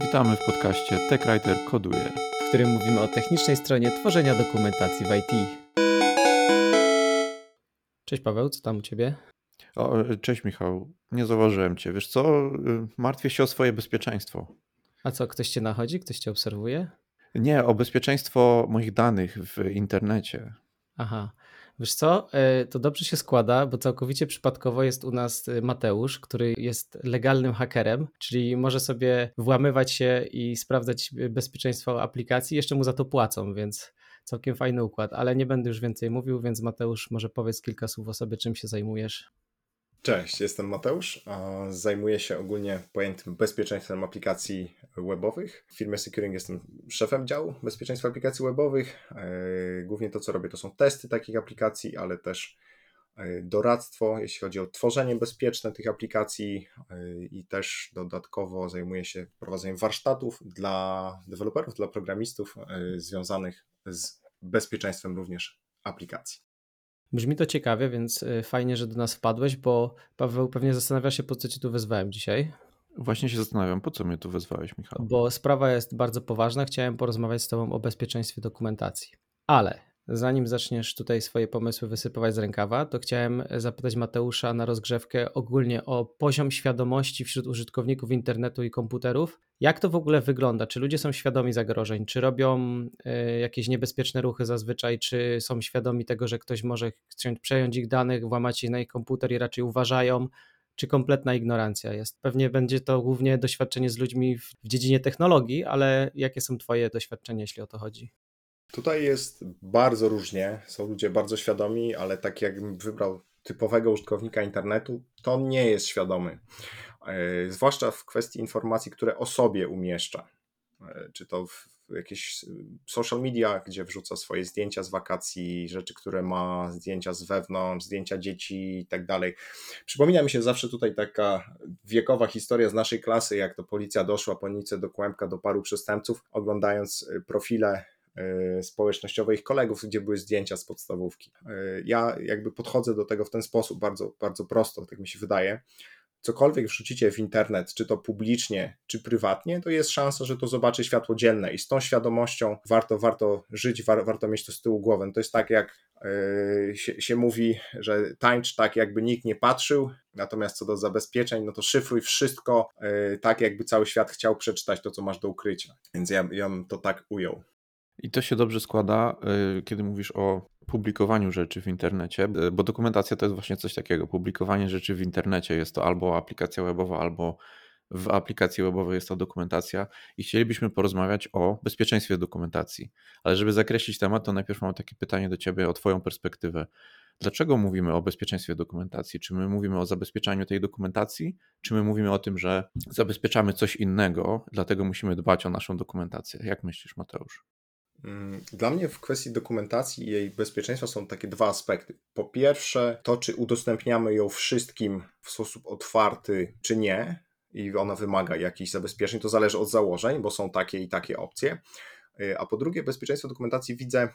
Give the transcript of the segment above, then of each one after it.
Witamy w podcaście TechWriter Koduje, w którym mówimy o technicznej stronie tworzenia dokumentacji w IT. Cześć Paweł, co tam u Ciebie? O, cześć Michał, nie zauważyłem Cię. Wiesz co, martwię się o swoje bezpieczeństwo. A co, ktoś Cię nachodzi, ktoś Cię obserwuje? Nie, o bezpieczeństwo moich danych w internecie. Aha, Wiesz co, e, to dobrze się składa, bo całkowicie przypadkowo jest u nas e, Mateusz, który jest legalnym hakerem, czyli może sobie włamywać się i sprawdzać bezpieczeństwo aplikacji, jeszcze mu za to płacą, więc całkiem fajny układ, ale nie będę już więcej mówił, więc Mateusz, może powiedz kilka słów o sobie, czym się zajmujesz. Cześć, jestem Mateusz. Zajmuję się ogólnie pojętym bezpieczeństwem aplikacji webowych. W firmie Securing jestem szefem działu bezpieczeństwa aplikacji webowych. E, głównie to, co robię, to są testy takich aplikacji, ale też e, doradztwo, jeśli chodzi o tworzenie bezpieczne tych aplikacji e, i też dodatkowo zajmuję się prowadzeniem warsztatów dla deweloperów, dla programistów związanych z bezpieczeństwem również aplikacji. Brzmi to ciekawie, więc y, fajnie, że do nas wpadłeś, bo Paweł pewnie zastanawia się, po co cię tu wezwałem dzisiaj. Właśnie się zastanawiam, po co mnie tu wezwałeś, Michał? Bo sprawa jest bardzo poważna. Chciałem porozmawiać z Tobą o bezpieczeństwie dokumentacji. Ale Zanim zaczniesz tutaj swoje pomysły wysypywać z rękawa, to chciałem zapytać Mateusza na rozgrzewkę ogólnie o poziom świadomości wśród użytkowników internetu i komputerów. Jak to w ogóle wygląda? Czy ludzie są świadomi zagrożeń? Czy robią y, jakieś niebezpieczne ruchy zazwyczaj? Czy są świadomi tego, że ktoś może chcieć przejąć ich danych, włamać się na ich komputer i raczej uważają? Czy kompletna ignorancja jest? Pewnie będzie to głównie doświadczenie z ludźmi w dziedzinie technologii, ale jakie są Twoje doświadczenia, jeśli o to chodzi? Tutaj jest bardzo różnie. Są ludzie bardzo świadomi, ale tak jakbym wybrał typowego użytkownika internetu, to nie jest świadomy. E, zwłaszcza w kwestii informacji, które o sobie umieszcza. E, czy to w jakieś social media, gdzie wrzuca swoje zdjęcia z wakacji, rzeczy, które ma, zdjęcia z wewnątrz, zdjęcia dzieci i tak dalej. Przypomina mi się zawsze tutaj taka wiekowa historia z naszej klasy, jak to policja doszła po Nicy do kłębka do paru przestępców, oglądając profile E, społecznościowe ich kolegów, gdzie były zdjęcia z podstawówki. E, ja jakby podchodzę do tego w ten sposób, bardzo, bardzo prosto, tak mi się wydaje. Cokolwiek wrzucicie w internet, czy to publicznie, czy prywatnie, to jest szansa, że to zobaczy światło dzienne i z tą świadomością warto, warto żyć, war, warto mieć to z tyłu głowy. To jest tak, jak yy, się, się, mówi, że tańcz tak, jakby nikt nie patrzył, natomiast co do zabezpieczeń, no to szyfruj wszystko tak, jakby cały świat chciał przeczytać to, co masz do ukrycia. Więc ja, ja bym to tak ujął. I to się dobrze składa, y, kiedy mówisz o publikowaniu rzeczy w internecie, y, bo dokumentacja to jest właśnie coś takiego. Publikowanie rzeczy w internecie jest to albo aplikacja webowa, albo w aplikacji webowej jest to dokumentacja i chcielibyśmy porozmawiać o bezpieczeństwie dokumentacji. Ale żeby zakreślić temat, to najpierw mam takie pytanie do Ciebie o Twoją perspektywę. Dlaczego mówimy o bezpieczeństwie dokumentacji? Czy my mówimy o zabezpieczaniu tej dokumentacji, czy my mówimy o tym, że zabezpieczamy coś innego, dlatego musimy dbać o naszą dokumentację? Jak myślisz, Mateusz? Mm, dla mnie w kwestii dokumentacji i jej bezpieczeństwa są takie dwa aspekty. Po pierwsze, to czy udostępniamy ją wszystkim w sposób otwarty, czy nie, i ona wymaga jakichś zabezpieczeń, to zależy od założeń, bo są takie i takie opcje. Y, a po drugie, bezpieczeństwo dokumentacji widzę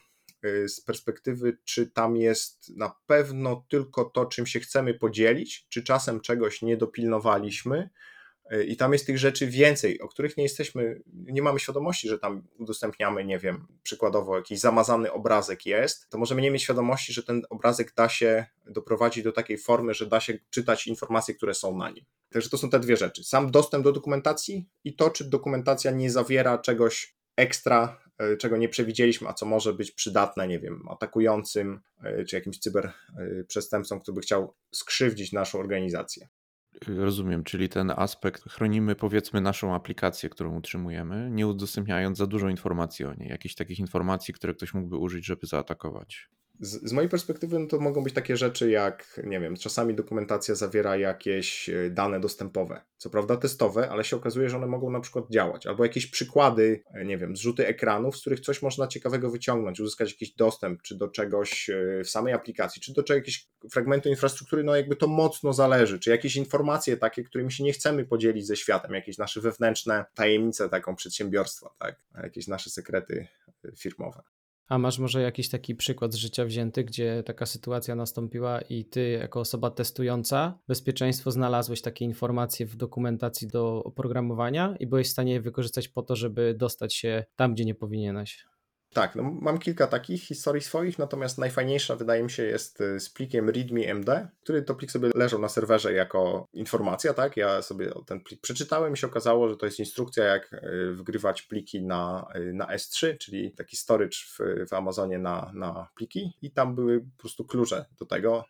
y, z perspektywy, czy tam jest na pewno tylko to, czym się chcemy podzielić, czy czasem czegoś nie dopilnowaliśmy, I tam jest tych rzeczy więcej, o których nie jesteśmy, nie mamy świadomości, że tam udostępniamy, nie wiem, przykładowo jakiś zamazany obrazek jest, to możemy nie mieć świadomości, że ten obrazek da się doprowadzić do takiej formy, że da się czytać informacje, które są na nim. Także to są te dwie rzeczy. Sam dostęp do dokumentacji i to, czy dokumentacja nie zawiera czegoś ekstra, e, czego nie przewidzieliśmy, a co może być przydatne, nie wiem, atakującym e, czy jakimś cyberprzestępcom, który by chciał skrzywdzić naszą organizację. Rozumiem, czyli ten aspekt chronimy powiedzmy naszą aplikację, którą utrzymujemy, nie udostępniając za dużo informacji o niej, jakichś takich informacji, które ktoś mógłby użyć, żeby zaatakować. Z, z, mojej perspektywy no to mogą być takie rzeczy jak, nie wiem, czasami dokumentacja zawiera jakieś e, dane dostępowe, co prawda testowe, ale się okazuje, że one mogą na przykład działać, albo jakieś przykłady, e, nie wiem, zrzuty ekranów, z których coś można ciekawego wyciągnąć, uzyskać jakiś dostęp, czy do czegoś e, w samej aplikacji, czy do jakiegoś fragmentu infrastruktury, no jakby to mocno zależy, czy jakieś informacje takie, którymi się nie chcemy podzielić ze światem, jakieś nasze wewnętrzne tajemnice taką przedsiębiorstwa, tak, jakieś nasze sekrety firmowe. A masz może jakiś taki przykład z życia wzięty, gdzie taka sytuacja nastąpiła i ty, jako osoba testująca bezpieczeństwo, znalazłeś takie informacje w dokumentacji do oprogramowania i byłeś w stanie je wykorzystać po to, żeby dostać się tam, gdzie nie powinieneś? Tak, no mam kilka takich historii swoich, natomiast najfajniejsza wydaje mi się jest y, z plikiem readme.md, który to plik sobie leżał na serwerze jako informacja, tak? Ja sobie ten plik przeczytałem i się okazało, że to jest instrukcja, jak y, wgrywać pliki na, y, na S3, czyli taki storage w, w Amazonie na, na pliki i tam były po prostu klucze do tego,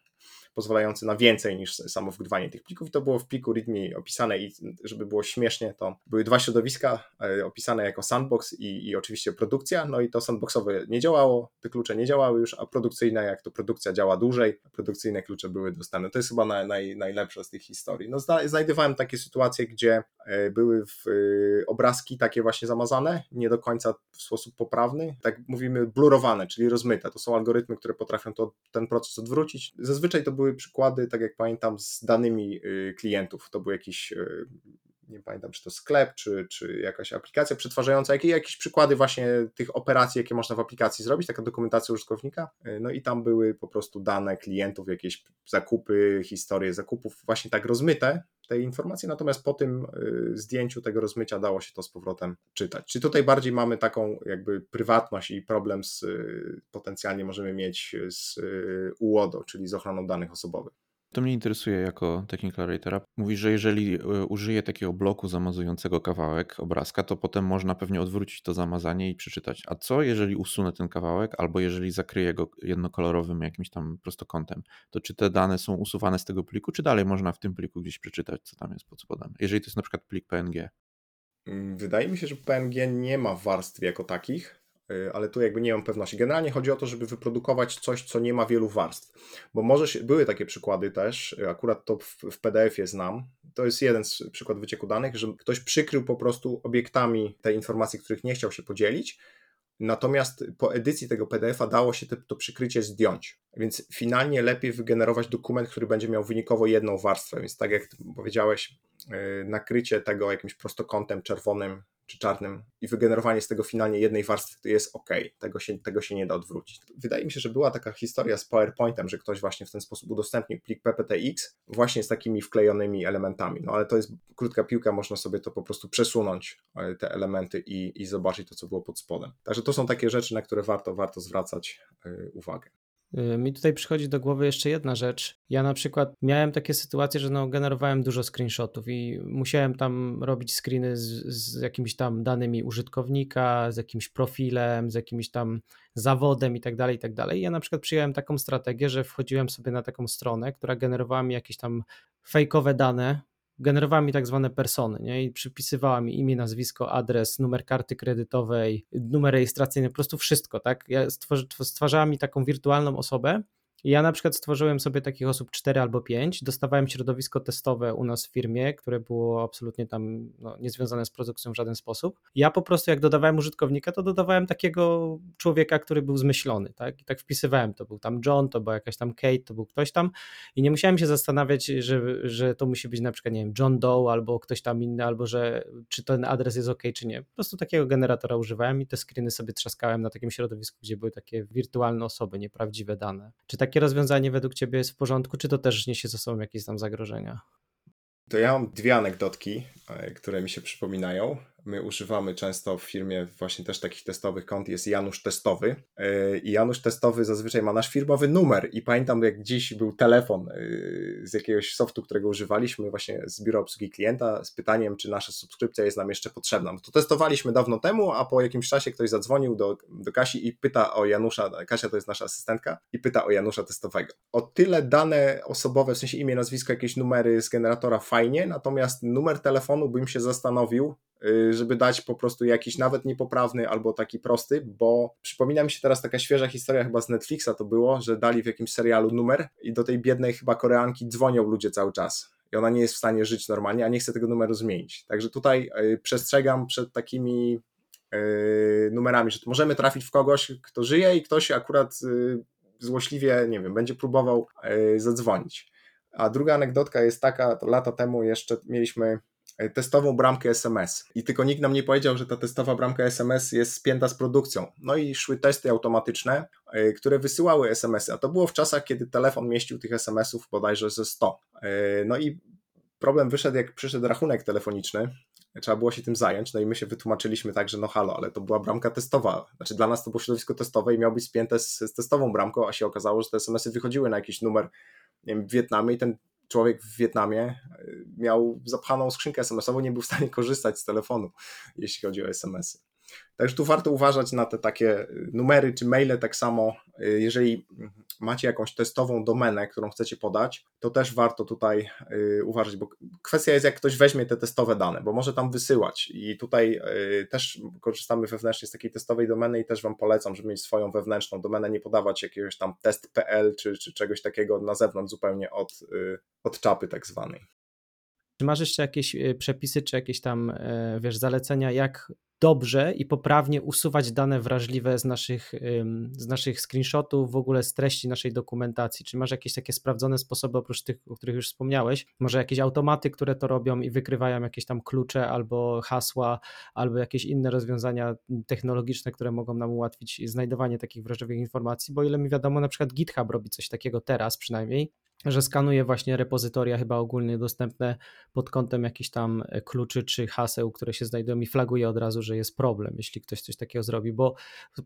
pozwalający na więcej niż samo wgrywanie tych plików. I to było w pliku README opisane i żeby było śmiesznie, to były dwa środowiska e, opisane jako sandbox i, i oczywiście produkcja. No i to sandboxowe nie działało, te klucze nie działały już, a produkcyjne, jak to produkcja działa dłużej, produkcyjne klucze były dostępne. To jest chyba naj, naj, najlepsze z tych historii. No, znajdowałem takie sytuacje, gdzie e, były w, e, obrazki takie właśnie zamazane, nie do końca w sposób poprawny, tak mówimy blurowane, czyli rozmyte. To są algorytmy, które potrafią to, ten proces odwrócić. Zazwyczaj to były były przykłady, tak jak pamiętam, z danymi y, klientów. To był jakiś, y, nie pamiętam, czy to sklep, czy, czy jakaś aplikacja przetwarzająca, jakieś, jakieś przykłady właśnie tych operacji, jakie można w aplikacji zrobić, taka dokumentacja użytkownika. Y, no i tam były po prostu dane klientów, jakieś zakupy, historie zakupów, właśnie tak rozmyte, tej informacji, natomiast po tym zdjęciu tego rozmycia dało się to z powrotem czytać. Czy tutaj bardziej mamy taką jakby prywatność i problem z potencjalnie możemy mieć z UODO, czyli z ochroną danych osobowych. To mnie interesuje jako technical writera. Mówisz, że jeżeli e, użyję takiego bloku zamazującego kawałek obrazka, to potem można pewnie odwrócić to zamazanie i przeczytać. A co jeżeli usunę ten kawałek, albo jeżeli zakryję go jednokolorowym jakimś tam prostokątem, to czy te dane są usuwane z tego pliku, czy dalej można w tym pliku gdzieś przeczytać, co tam jest pod spodem? Jeżeli to jest na przykład plik PNG. Mm, wydaje mi się, że PNG nie ma warstw jako takich. Y, ale tu jakby nie mam pewności. Generalnie chodzi o to, żeby wyprodukować coś, co nie ma wielu warstw, bo może się, były takie przykłady też, y, akurat to w, w PDF-ie znam, to jest jeden z przykład wycieku danych, że ktoś przykrył po prostu obiektami te informacje, których nie chciał się podzielić, Natomiast po edycji tego PDF-a dało się te, to przykrycie zdjąć. Więc finalnie lepiej wygenerować dokument, który będzie miał wynikowo jedną warstwę. Więc tak jak powiedziałeś, y, nakrycie tego jakimś prostokątem czerwonym czy czarnym i wygenerowanie z tego finalnie jednej warstwy to jest ok, tego się, tego się nie da odwrócić. Wydaje mi się, że była taka historia z PowerPointem, że ktoś właśnie w ten sposób udostępnił plik PPTX właśnie z takimi wklejonymi elementami, no ale to jest krótka piłka, można sobie to po prostu przesunąć, e, te elementy i, i zobaczyć to, co było pod spodem. Także to są takie rzeczy, na które warto, warto zwracać e, uwagę. Y, mi tutaj przychodzi do głowy jeszcze jedna rzecz. Ja na przykład miałem takie sytuacje, że no generowałem dużo screenshotów i musiałem tam robić screeny z, z jakimiś tam danymi użytkownika, z jakimś profilem, z jakimś tam zawodem i tak dalej, i tak dalej. Ja na przykład przyjąłem taką strategię, że wchodziłem sobie na taką stronę, która generowała mi jakieś tam fejkowe dane, generowała mi tak zwane persony nie? i przypisywała mi imię, nazwisko, adres, numer karty kredytowej, numer rejestracyjny, po prostu wszystko. Tak? Ja stwarzała mi taką wirtualną osobę, ja na przykład stworzyłem sobie takich osób 4 albo 5, dostawałem środowisko testowe u nas w firmie, które było absolutnie tam no, niezwiązane z produkcją w żaden sposób. Ja po prostu jak dodawałem użytkownika, to dodawałem takiego człowieka, który był zmyślony, tak? I tak wpisywałem, to był tam John, to była jakaś tam Kate, to był ktoś tam i nie musiałem się zastanawiać, że, że to musi być na przykład, nie wiem, John Doe albo ktoś tam inny, albo że czy ten adres jest ok, czy nie. Po prostu takiego generatora używałem i te screeny sobie trzaskałem na takim środowisku, gdzie były takie wirtualne osoby, nieprawdziwe dane. Czy tak takie rozwiązanie według Ciebie jest w porządku, czy to też niesie ze sobą jakieś tam zagrożenia? To ja mam dwie anegdotki, e, które mi się przypominają. My używamy często w firmie właśnie też takich testowych kont, jest Janusz Testowy e, i Janusz Testowy zazwyczaj ma nasz firmowy numer i pamiętam jak dziś był telefon e, z jakiegoś softu, którego używaliśmy właśnie z biura obsługi klienta z pytaniem, czy nasza subskrypcja jest nam jeszcze potrzebna. No to testowaliśmy dawno temu, a po jakimś czasie ktoś zadzwonił do, do Kasi i pyta o Janusza, Kasia to jest nasza asystentka i pyta o Janusza Testowego. O tyle dane osobowe, w sensie imię, nazwisko, jakieś numery z generatora fajnie, natomiast numer telefonu bym się zastanowił, żeby dać po prostu jakiś nawet niepoprawny albo taki prosty, bo przypomina mi się teraz taka świeża historia chyba z Netflixa to było, że dali w jakimś serialu numer i do tej biednej chyba Koreanki dzwonią ludzie cały czas i ona nie jest w stanie żyć normalnie, a nie chce tego numeru zmienić. Także tutaj y, przestrzegam przed takimi y, numerami, że możemy trafić w kogoś, kto żyje i ktoś akurat złośliwie, nie wiem, będzie próbował zadzwonić. A druga anegdotka jest taka, to lata temu jeszcze mieliśmy testową bramkę SMS. I tylko nikt nam nie powiedział, że ta testowa bramka SMS jest spięta z produkcją. No i szły testy automatyczne, e, które wysyłały SMS-y, a to było w czasach, kiedy telefon mieścił tych SMS-ów bodajże ze 100. No i problem wyszedł, jak przyszedł rachunek telefoniczny, trzeba było się tym zająć, no i my się wytłumaczyliśmy tak, że no halo, ale to była bramka testowa, znaczy dla nas to było środowisko testowe i miał być spięte z, z testową bramką, a się okazało, że te SMS-y wychodziły na jakiś numer wiem, w Wietnamie i ten człowiek w Wietnamie y, miał zapchaną skrzynkę SMS-ową, nie był w stanie korzystać z telefonu, jeśli chodzi o SMS-y. Także tu warto uważać na te takie numery czy maile, tak samo, y, jeżeli macie jakąś testową domenę, którą chcecie podać, to też warto tutaj y, uważać, bo kwestia jest, jak ktoś weźmie te testowe dane, bo może tam wysyłać i tutaj y, też korzystamy wewnętrznie z takiej testowej domeny i też Wam polecam, żeby mieć swoją wewnętrzną domenę, nie podawać jakiegoś tam test.pl czy, czy czegoś takiego na zewnątrz zupełnie od, y, od czapy tak zwanej. Czy masz jeszcze jakieś przepisy, czy jakieś tam, wiesz, zalecenia, jak dobrze i poprawnie usuwać dane wrażliwe z naszych, z naszych screenshotów, w ogóle z treści naszej dokumentacji? Czy masz jakieś takie sprawdzone sposoby oprócz tych, o których już wspomniałeś? Może jakieś automaty, które to robią i wykrywają jakieś tam klucze albo hasła, albo jakieś inne rozwiązania technologiczne, które mogą nam ułatwić znajdowanie takich wrażliwych informacji? Bo ile mi wiadomo, na przykład GitHub robi coś takiego teraz przynajmniej, że skanuje właśnie repozytoria chyba ogólnie dostępne pod kątem jakichś tam e, kluczy czy haseł, które się znajdują i flaguje od razu, że jest problem, jeśli ktoś coś takiego zrobi, bo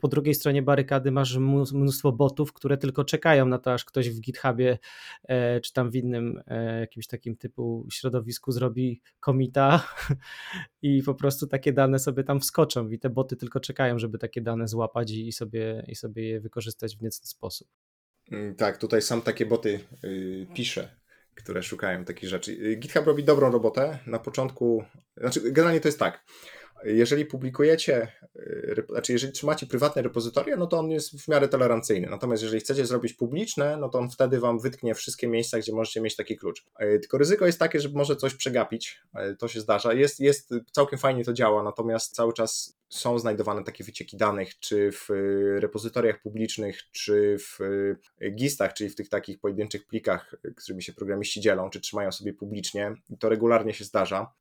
po drugiej stronie barykady masz mnóstwo botów, które tylko czekają na to, aż ktoś w GitHubie e, czy tam w innym e, jakimś takim typu środowisku zrobi komita i po prostu takie dane sobie tam wskoczą i te boty tylko czekają, żeby takie dane złapać i sobie, i sobie je wykorzystać w niecny sposób. Mm, tak, tutaj sam takie boty y, piszę, które szukają takich rzeczy. Y, GitHub robi dobrą robotę. Na początku, znaczy generalnie to jest tak. Jeżeli publikujecie, y, znaczy jeżeli trzymacie prywatne repozytoria, no to on jest w miarę tolerancyjny. Natomiast jeżeli chcecie zrobić publiczne, no to on wtedy wam wytknie wszystkie miejsca, gdzie możecie mieć taki klucz. Tylko ryzyko jest takie, że może coś przegapić. To się zdarza. Jest, jest całkiem fajnie to działa, natomiast cały czas są znajdowane takie wycieki danych, czy w y, repozytoriach publicznych, czy w y, gistach, czyli w tych takich pojedynczych plikach, y, którymi się programiści dzielą, czy trzymają sobie publicznie. To regularnie się zdarza.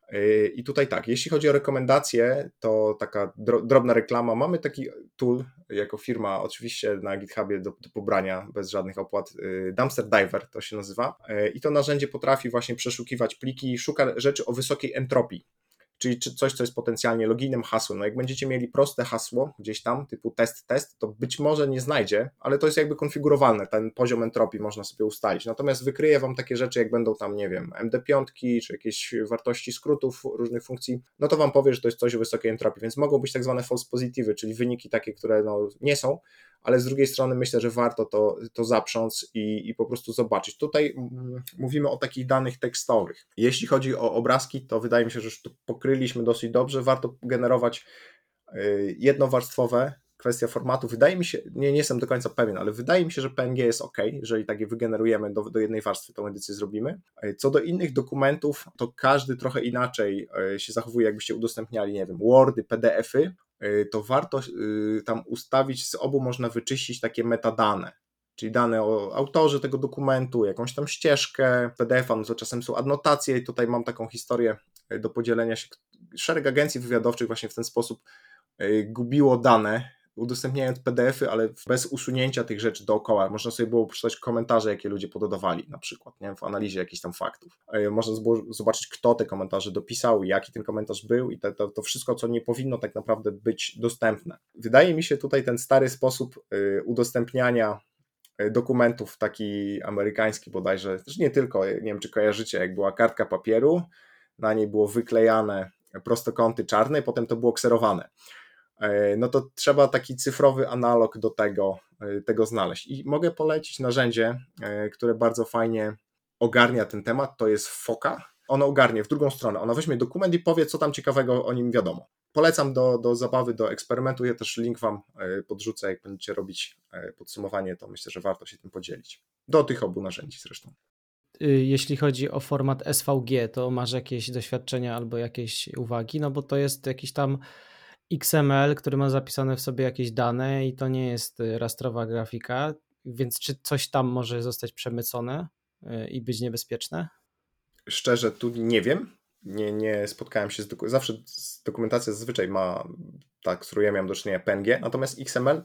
I tutaj tak, jeśli chodzi o rekomendacje, to taka drobna reklama. Mamy taki tool jako firma, oczywiście na GitHubie do, do pobrania bez żadnych opłat. Dumpster Diver to się nazywa. I to narzędzie potrafi właśnie przeszukiwać pliki, szuka rzeczy o wysokiej entropii czyli coś, co jest potencjalnie loginem, hasłem. No jak będziecie mieli proste hasło gdzieś tam, typu test, test, to być może nie znajdzie, ale to jest jakby konfigurowalne, ten poziom entropii można sobie ustalić. Natomiast wykryje Wam takie rzeczy, jak będą tam, nie wiem, MD5, czy jakieś wartości skrótów różnych funkcji, no to Wam powie, że to jest coś o wysokiej entropii, więc mogą być tak zwane false positive, czyli wyniki takie, które no, nie są, ale z drugiej strony myślę, że warto to, to zaprząc i, i po prostu zobaczyć. Tutaj mm, mówimy o takich danych tekstowych. Jeśli chodzi o obrazki, to wydaje mi się, że już to pokryliśmy dosyć dobrze. Warto generować y, jednowarstwowe kwestia formatu. Wydaje mi się, nie, nie jestem do końca pewien, ale wydaje mi się, że PNG jest ok, jeżeli takie wygenerujemy do, do jednej warstwy, tą edycję zrobimy. Y, co do innych dokumentów, to każdy trochę inaczej y, się zachowuje, jakbyście udostępniali, nie wiem, Wordy, PDF-y, to warto y, tam ustawić, z obu można wyczyścić takie metadane, czyli dane o autorze tego dokumentu, jakąś tam ścieżkę PDF-a, no to czasem są adnotacje i tutaj mam taką historię y, do podzielenia się. Szereg agencji wywiadowczych właśnie w ten sposób gubiło dane udostępniając PDFy, ale bez usunięcia tych rzeczy dookoła. Można sobie było przeczytać komentarze, jakie ludzie pododawali, na przykład, nie? w analizie jakichś tam faktów. E, można było zobaczyć, kto te komentarze dopisał, jaki ten komentarz był i to, to, to wszystko, co nie powinno tak naprawdę być dostępne. Wydaje mi się tutaj ten stary sposób e, udostępniania e, dokumentów, taki amerykański bodajże, też nie tylko, nie wiem czy kojarzycie, jak była kartka papieru, na niej było wyklejane prostokąty czarne, potem to było kserowane. E, no to trzeba taki cyfrowy analog do tego, e, tego znaleźć. I mogę polecić narzędzie, e, które bardzo fajnie ogarnia ten temat, to jest FOKA. Ono ogarnie w drugą stronę. Ona weźmie dokument i powie, co tam ciekawego o nim wiadomo. Polecam do, do zabawy, do eksperymentu. Ja też link Wam podrzucę, jak będziecie robić podsumowanie, to myślę, że warto się tym podzielić. Do tych obu narzędzi zresztą. Y, jeśli chodzi o format SVG, to masz jakieś doświadczenia albo jakieś uwagi? No bo to jest jakiś tam XML, który ma zapisane w sobie jakieś dane i to nie jest y, rastrowa grafika, więc czy coś tam może zostać przemycone y, i być niebezpieczne? Szczerze, tu nie wiem. nie, nie spotkałem się z doku- zawsze dokumentacja zazwyczaj ma, tak, z którą ja miałem do czynienia PNG, natomiast XML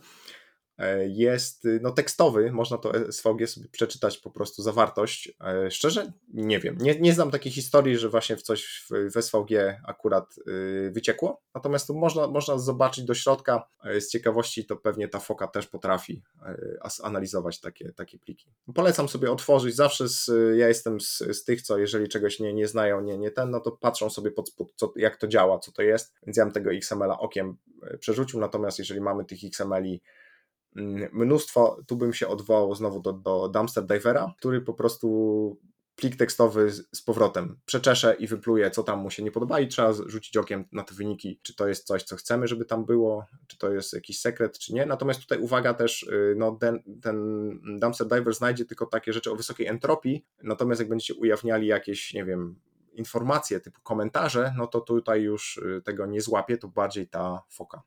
jest no, tekstowy, można to SVG sobie przeczytać po prostu zawartość. E, szczerze nie wiem, nie, nie znam takiej historii, że właśnie w coś w, SVG akurat y, wyciekło, natomiast tu można, można zobaczyć do środka, e, z ciekawości to pewnie ta foka też potrafi analizować takie, takie pliki. Polecam sobie otworzyć, zawsze z, ja jestem z, z tych, co jeżeli czegoś nie, nie znają, nie, nie ten, no to patrzą sobie pod spód, co, jak to działa, co to jest, więc ja bym tego XML-a okiem przerzucił, natomiast jeżeli mamy tych XML-i mnóstwo, tu bym się odwołał znowu do, do Dumpster Divera, który po prostu plik tekstowy z powrotem przeczesze i wypluje, co tam mu się nie podoba i trzeba rzucić okiem na te wyniki, czy to jest coś, co chcemy, żeby tam było, czy to jest jakiś sekret, czy nie. Natomiast tutaj uwaga też, y, no ten, ten dumpster diver znajdzie tylko takie rzeczy o wysokiej entropii, natomiast jak będziecie ujawniali jakieś, nie wiem, informacje typu komentarze, no to tutaj już y, tego nie złapie, to bardziej ta foka.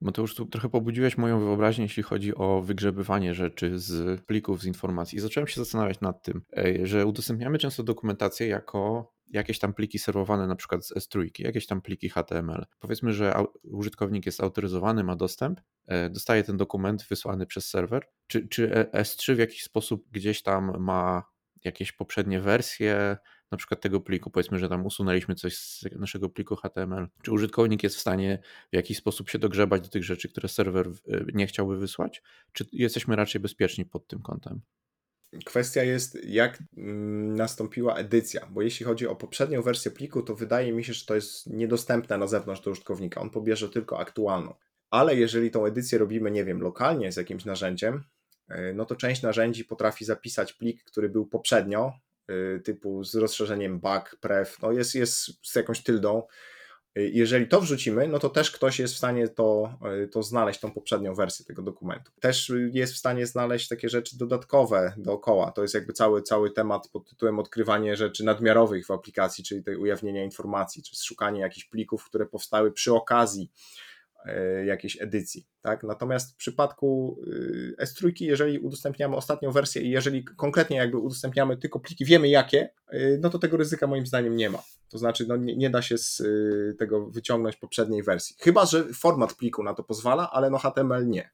Mateusz, tu trochę pobudziłeś moją wyobraźnię, jeśli chodzi o wygrzebywanie rzeczy z plików, z informacji. Zacząłem się zastanawiać nad tym, że udostępniamy często dokumentację jako jakieś tam pliki serwowane na przykład z S3, jakieś tam pliki HTML. Powiedzmy, że użytkownik jest autoryzowany, ma dostęp, e, dostaje ten dokument wysłany przez serwer. Czy, czy S3 w jakiś sposób gdzieś tam ma jakieś poprzednie wersje, na przykład tego pliku, powiedzmy, że tam usunęliśmy coś z naszego pliku HTML, czy użytkownik jest w stanie w jakiś sposób się dogrzebać do tych rzeczy, które serwer e, nie chciałby wysłać, czy jesteśmy raczej bezpieczni pod tym kątem? Kwestia jest, jak mm, nastąpiła edycja, bo jeśli chodzi o poprzednią wersję pliku, to wydaje mi się, że to jest niedostępne na zewnątrz do użytkownika. On pobierze tylko aktualną. Ale jeżeli tą edycję robimy, nie wiem, lokalnie z jakimś narzędziem, e, no to część narzędzi potrafi zapisać plik, który był poprzednio, typu z rozszerzeniem back, pref, no jest, jest z jakąś tyldą. Y, jeżeli to wrzucimy, no to też ktoś jest w stanie to, y, to znaleźć, tą poprzednią wersję tego dokumentu. Też jest w stanie znaleźć takie rzeczy dodatkowe dookoła. To jest jakby cały, cały temat pod tytułem odkrywanie rzeczy nadmiarowych w aplikacji, czyli tej ujawnienia informacji, czy szukanie jakichś plików, które powstały przy okazji jakiejś edycji. Tak? Natomiast w przypadku e, S3, jeżeli udostępniamy ostatnią wersję i jeżeli konkretnie jakby udostępniamy tylko pliki, wiemy jakie, e, no to tego ryzyka moim zdaniem nie ma. To znaczy no nie, nie da się z tego wyciągnąć poprzedniej wersji. Chyba, że format pliku na to pozwala, ale no HTML nie.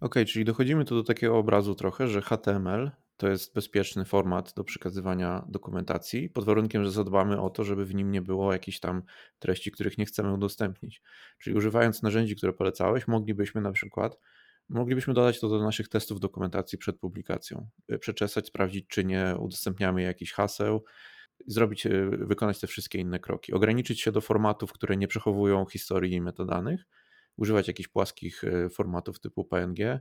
OK, czyli dochodzimy tu do takiego obrazu trochę, że HTML to jest bezpieczny format do przekazywania dokumentacji, pod warunkiem, że zadbamy o to, żeby w nim nie było jakichś tam treści, których nie chcemy udostępnić. Czyli używając narzędzi, które polecałeś, moglibyśmy na przykład moglibyśmy dodać to do naszych testów dokumentacji przed publikacją. Y, przeczesać, sprawdzić, czy nie udostępniamy jakichś haseł, zrobić, y, wykonać te wszystkie inne kroki. Ograniczyć się do formatów, które nie przechowują historii i metadanych, używać jakichś płaskich y, formatów typu PNG,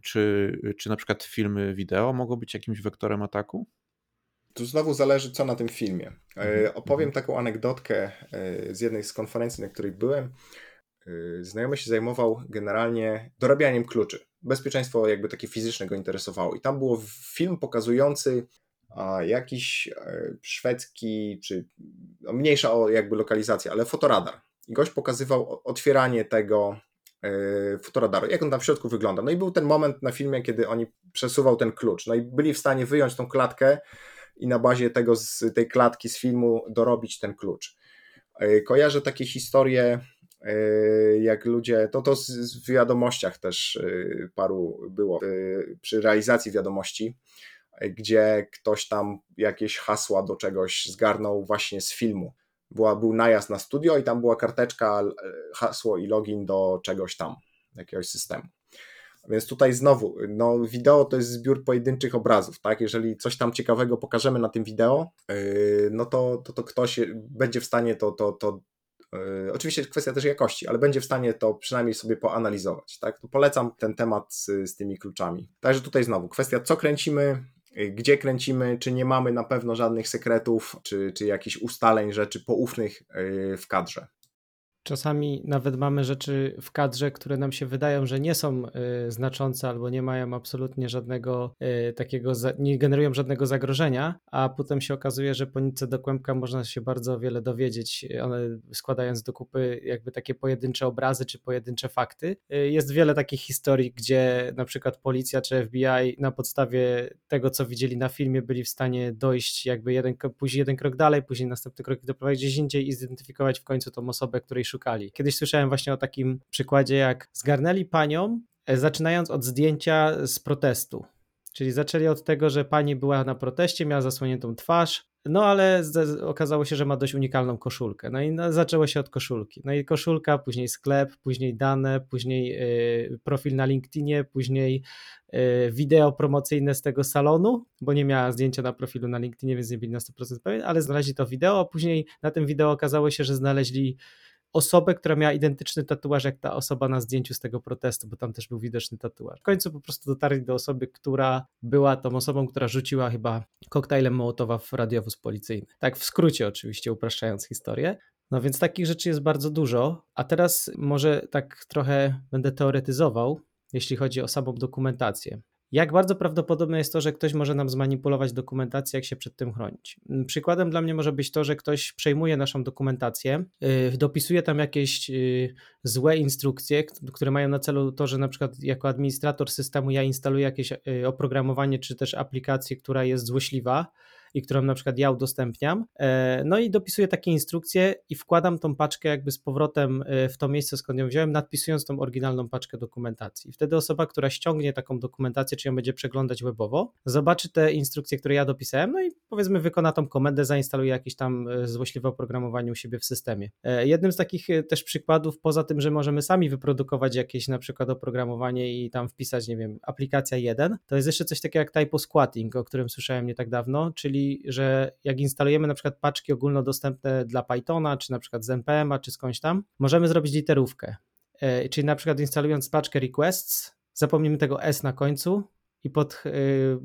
czy, czy na przykład filmy wideo mogą być jakimś wektorem ataku? Tu znowu zależy, co na tym filmie. E, mhm. Opowiem mhm. taką anegdotkę e, z jednej z konferencji, na której byłem. E, znajomy się zajmował generalnie dorabianiem kluczy. Bezpieczeństwo jakby takie fizyczne go interesowało. I tam było film pokazujący jakiś szwedzki, czy no mniejsza jakby lokalizację, ale fotoradar. I gość pokazywał otwieranie tego fotoradaru, jak on tam w środku wygląda. No i był ten moment na filmie, kiedy oni przesuwał ten klucz, no i byli w stanie wyjąć tą klatkę i na bazie tego z tej klatki z filmu dorobić ten klucz. E, kojarzę takie historie, e, jak ludzie, to to w wiadomościach też paru było, przy realizacji wiadomości, gdzie ktoś tam jakieś hasła do czegoś zgarnął właśnie z filmu była, był najazd na studio i tam była karteczka, e, hasło i login do czegoś tam, jakiegoś systemu. Więc tutaj znowu, no wideo to jest zbiór pojedynczych obrazów, tak? Jeżeli coś tam ciekawego pokażemy na tym wideo, yy, no to, to, to ktoś będzie w stanie to, to, to yy, oczywiście kwestia też jakości, ale będzie w stanie to przynajmniej sobie poanalizować, tak? To polecam ten temat z, z tymi kluczami. Także tutaj znowu, kwestia co kręcimy, gdzie kręcimy, czy nie mamy na pewno żadnych sekretów, czy, czy jakichś ustaleń, rzeczy poufnych y, w kadrze. Czasami nawet mamy rzeczy w kadrze, które nam się wydają, że nie są y, znaczące albo nie mają absolutnie żadnego y, takiego, nie generują żadnego zagrożenia, a potem się okazuje, że po nitce do kłębka można się bardzo wiele dowiedzieć, one składając do kupy jakby takie pojedyncze obrazy czy pojedyncze fakty. Y, jest wiele takich historii, gdzie na przykład policja czy FBI na podstawie tego, co widzieli na filmie, byli w stanie dojść jakby jeden, później jeden krok dalej, później następny krok doprowadzić gdzieś indziej i zidentyfikować w końcu tą osobę, której szukali. Kiedyś słyszałem właśnie o takim przykładzie, jak zgarnęli panią, e, zaczynając od zdjęcia z protestu. Czyli zaczęli od tego, że pani była na proteście, miała zasłoniętą twarz, no ale okazało się, że ma dość unikalną koszulkę. No i zaczęło się od koszulki. No i koszulka, później sklep, później dane, później y, profil na LinkedInie, później y, wideo promocyjne z tego salonu, bo nie miała zdjęcia na profilu na LinkedInie, więc nie byli na 100% pewien, ale znaleźli to wideo, a później na tym wideo okazało się, że znaleźli osobę, która miała identyczny tatuaż jak ta osoba na zdjęciu z tego protestu, bo tam też był widoczny tatuaż. W końcu po prostu dotarli do osoby, która była tą osobą, która rzuciła chyba koktajlem Mołotowa w radiowóz policyjny. Tak w skrócie oczywiście, upraszczając historię. No więc takich rzeczy jest bardzo dużo, a teraz może tak trochę będę teoretyzował, jeśli chodzi o samą dokumentację. Jak bardzo prawdopodobne jest to, że ktoś może nam zmanipulować dokumentację, jak się przed tym chronić? Mm, przykładem dla mnie może być to, że ktoś przejmuje naszą dokumentację, yy, dopisuje tam jakieś yy, złe instrukcje, które mają na celu to, że na przykład jako administrator systemu ja instaluję jakieś yy, oprogramowanie czy też aplikację, która jest złośliwa i którą na przykład ja udostępniam. E, no i dopisuję takie instrukcje i wkładam tą paczkę jakby z powrotem e, w to miejsce, skąd ją wziąłem, nadpisując tą oryginalną paczkę dokumentacji. Wtedy osoba, która ściągnie taką dokumentację, czy ją będzie przeglądać webowo, zobaczy te instrukcje, które ja dopisałem, no i powiedzmy wykona tą komendę, zainstaluje jakieś tam e, złośliwe oprogramowanie u siebie w systemie. Jednym z takich też przykładów, poza tym, że możemy sami wyprodukować jakieś na przykład oprogramowanie i tam wpisać, nie wiem, aplikacja 1, to jest jeszcze coś takiego jak typo squatting, o którym słyszałem nie tak dawno, czyli że jak instalujemy na przykład paczki ogólnodostępne dla Pythona, czy na przykład z npm czy skądś tam, możemy zrobić literówkę. E, czyli na przykład instalując paczkę requests, zapomnimy tego S na końcu i pod e,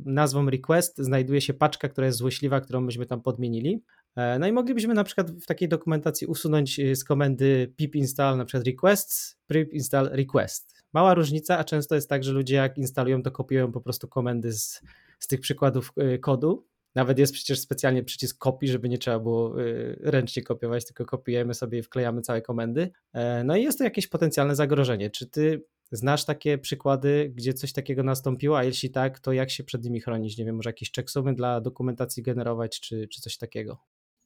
nazwą request znajduje się paczka, która jest złośliwa, którą myśmy tam podmienili. E, no i moglibyśmy na przykład w takiej dokumentacji usunąć z komendy pip install na przykład requests, pip install request. Mała różnica, a często jest tak, że ludzie jak instalują, to kopiują po prostu komendy z, z tych przykładów kodu nawet jest przecież specjalnie przycisk kopii, żeby nie trzeba było y, ręcznie kopiować, tylko kopiujemy sobie i wklejamy całe komendy. E, no i jest to jakieś potencjalne zagrożenie. Czy ty znasz takie przykłady, gdzie coś takiego nastąpiło, a jeśli tak, to jak się przed nimi chronić? Nie wiem, może jakieś checksumy dla dokumentacji generować, czy, czy coś takiego?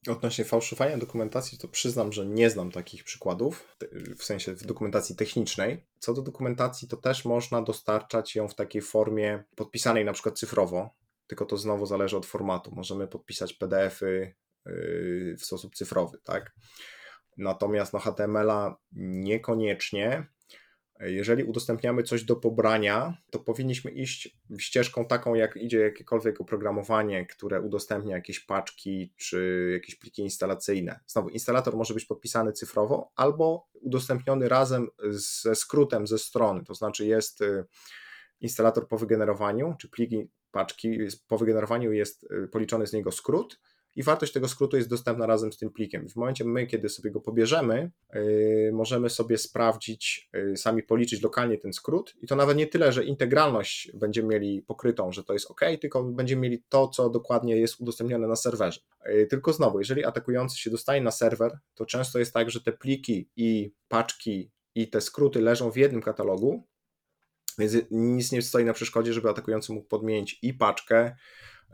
Odnośnie fałszowania dokumentacji, to przyznam, że nie znam takich przykładów, w sensie w dokumentacji technicznej. Co do dokumentacji, to też można dostarczać ją w takiej formie podpisanej na przykład cyfrowo, tylko to znowu zależy od formatu. Możemy podpisać PDF-y yy, w sposób cyfrowy, tak? Natomiast no, HTML-a niekoniecznie. Jeżeli udostępniamy coś do pobrania, to powinniśmy iść ścieżką taką, jak idzie jakiekolwiek oprogramowanie, które udostępnia jakieś paczki czy jakieś pliki instalacyjne. Znowu, instalator może być podpisany cyfrowo albo udostępniony razem ze skrótem ze strony, to znaczy jest y, instalator po wygenerowaniu, czy pliki paczki, po wygenerowaniu jest y, policzony z niego skrót i wartość tego skrótu jest dostępna razem z tym plikiem. W momencie, my, kiedy sobie go pobierzemy, yy, możemy sobie sprawdzić, yy, sami policzyć lokalnie ten skrót i to nawet nie tyle, że integralność będziemy mieli pokrytą, że to jest ok, tylko będziemy mieli to, co dokładnie jest udostępnione na serwerze. Yy, tylko znowu, jeżeli atakujący się dostaje na serwer, to często jest tak, że te pliki i paczki i te skróty leżą w jednym katalogu, więc nic nie stoi na przeszkodzie, żeby atakujący mógł podmienić i paczkę,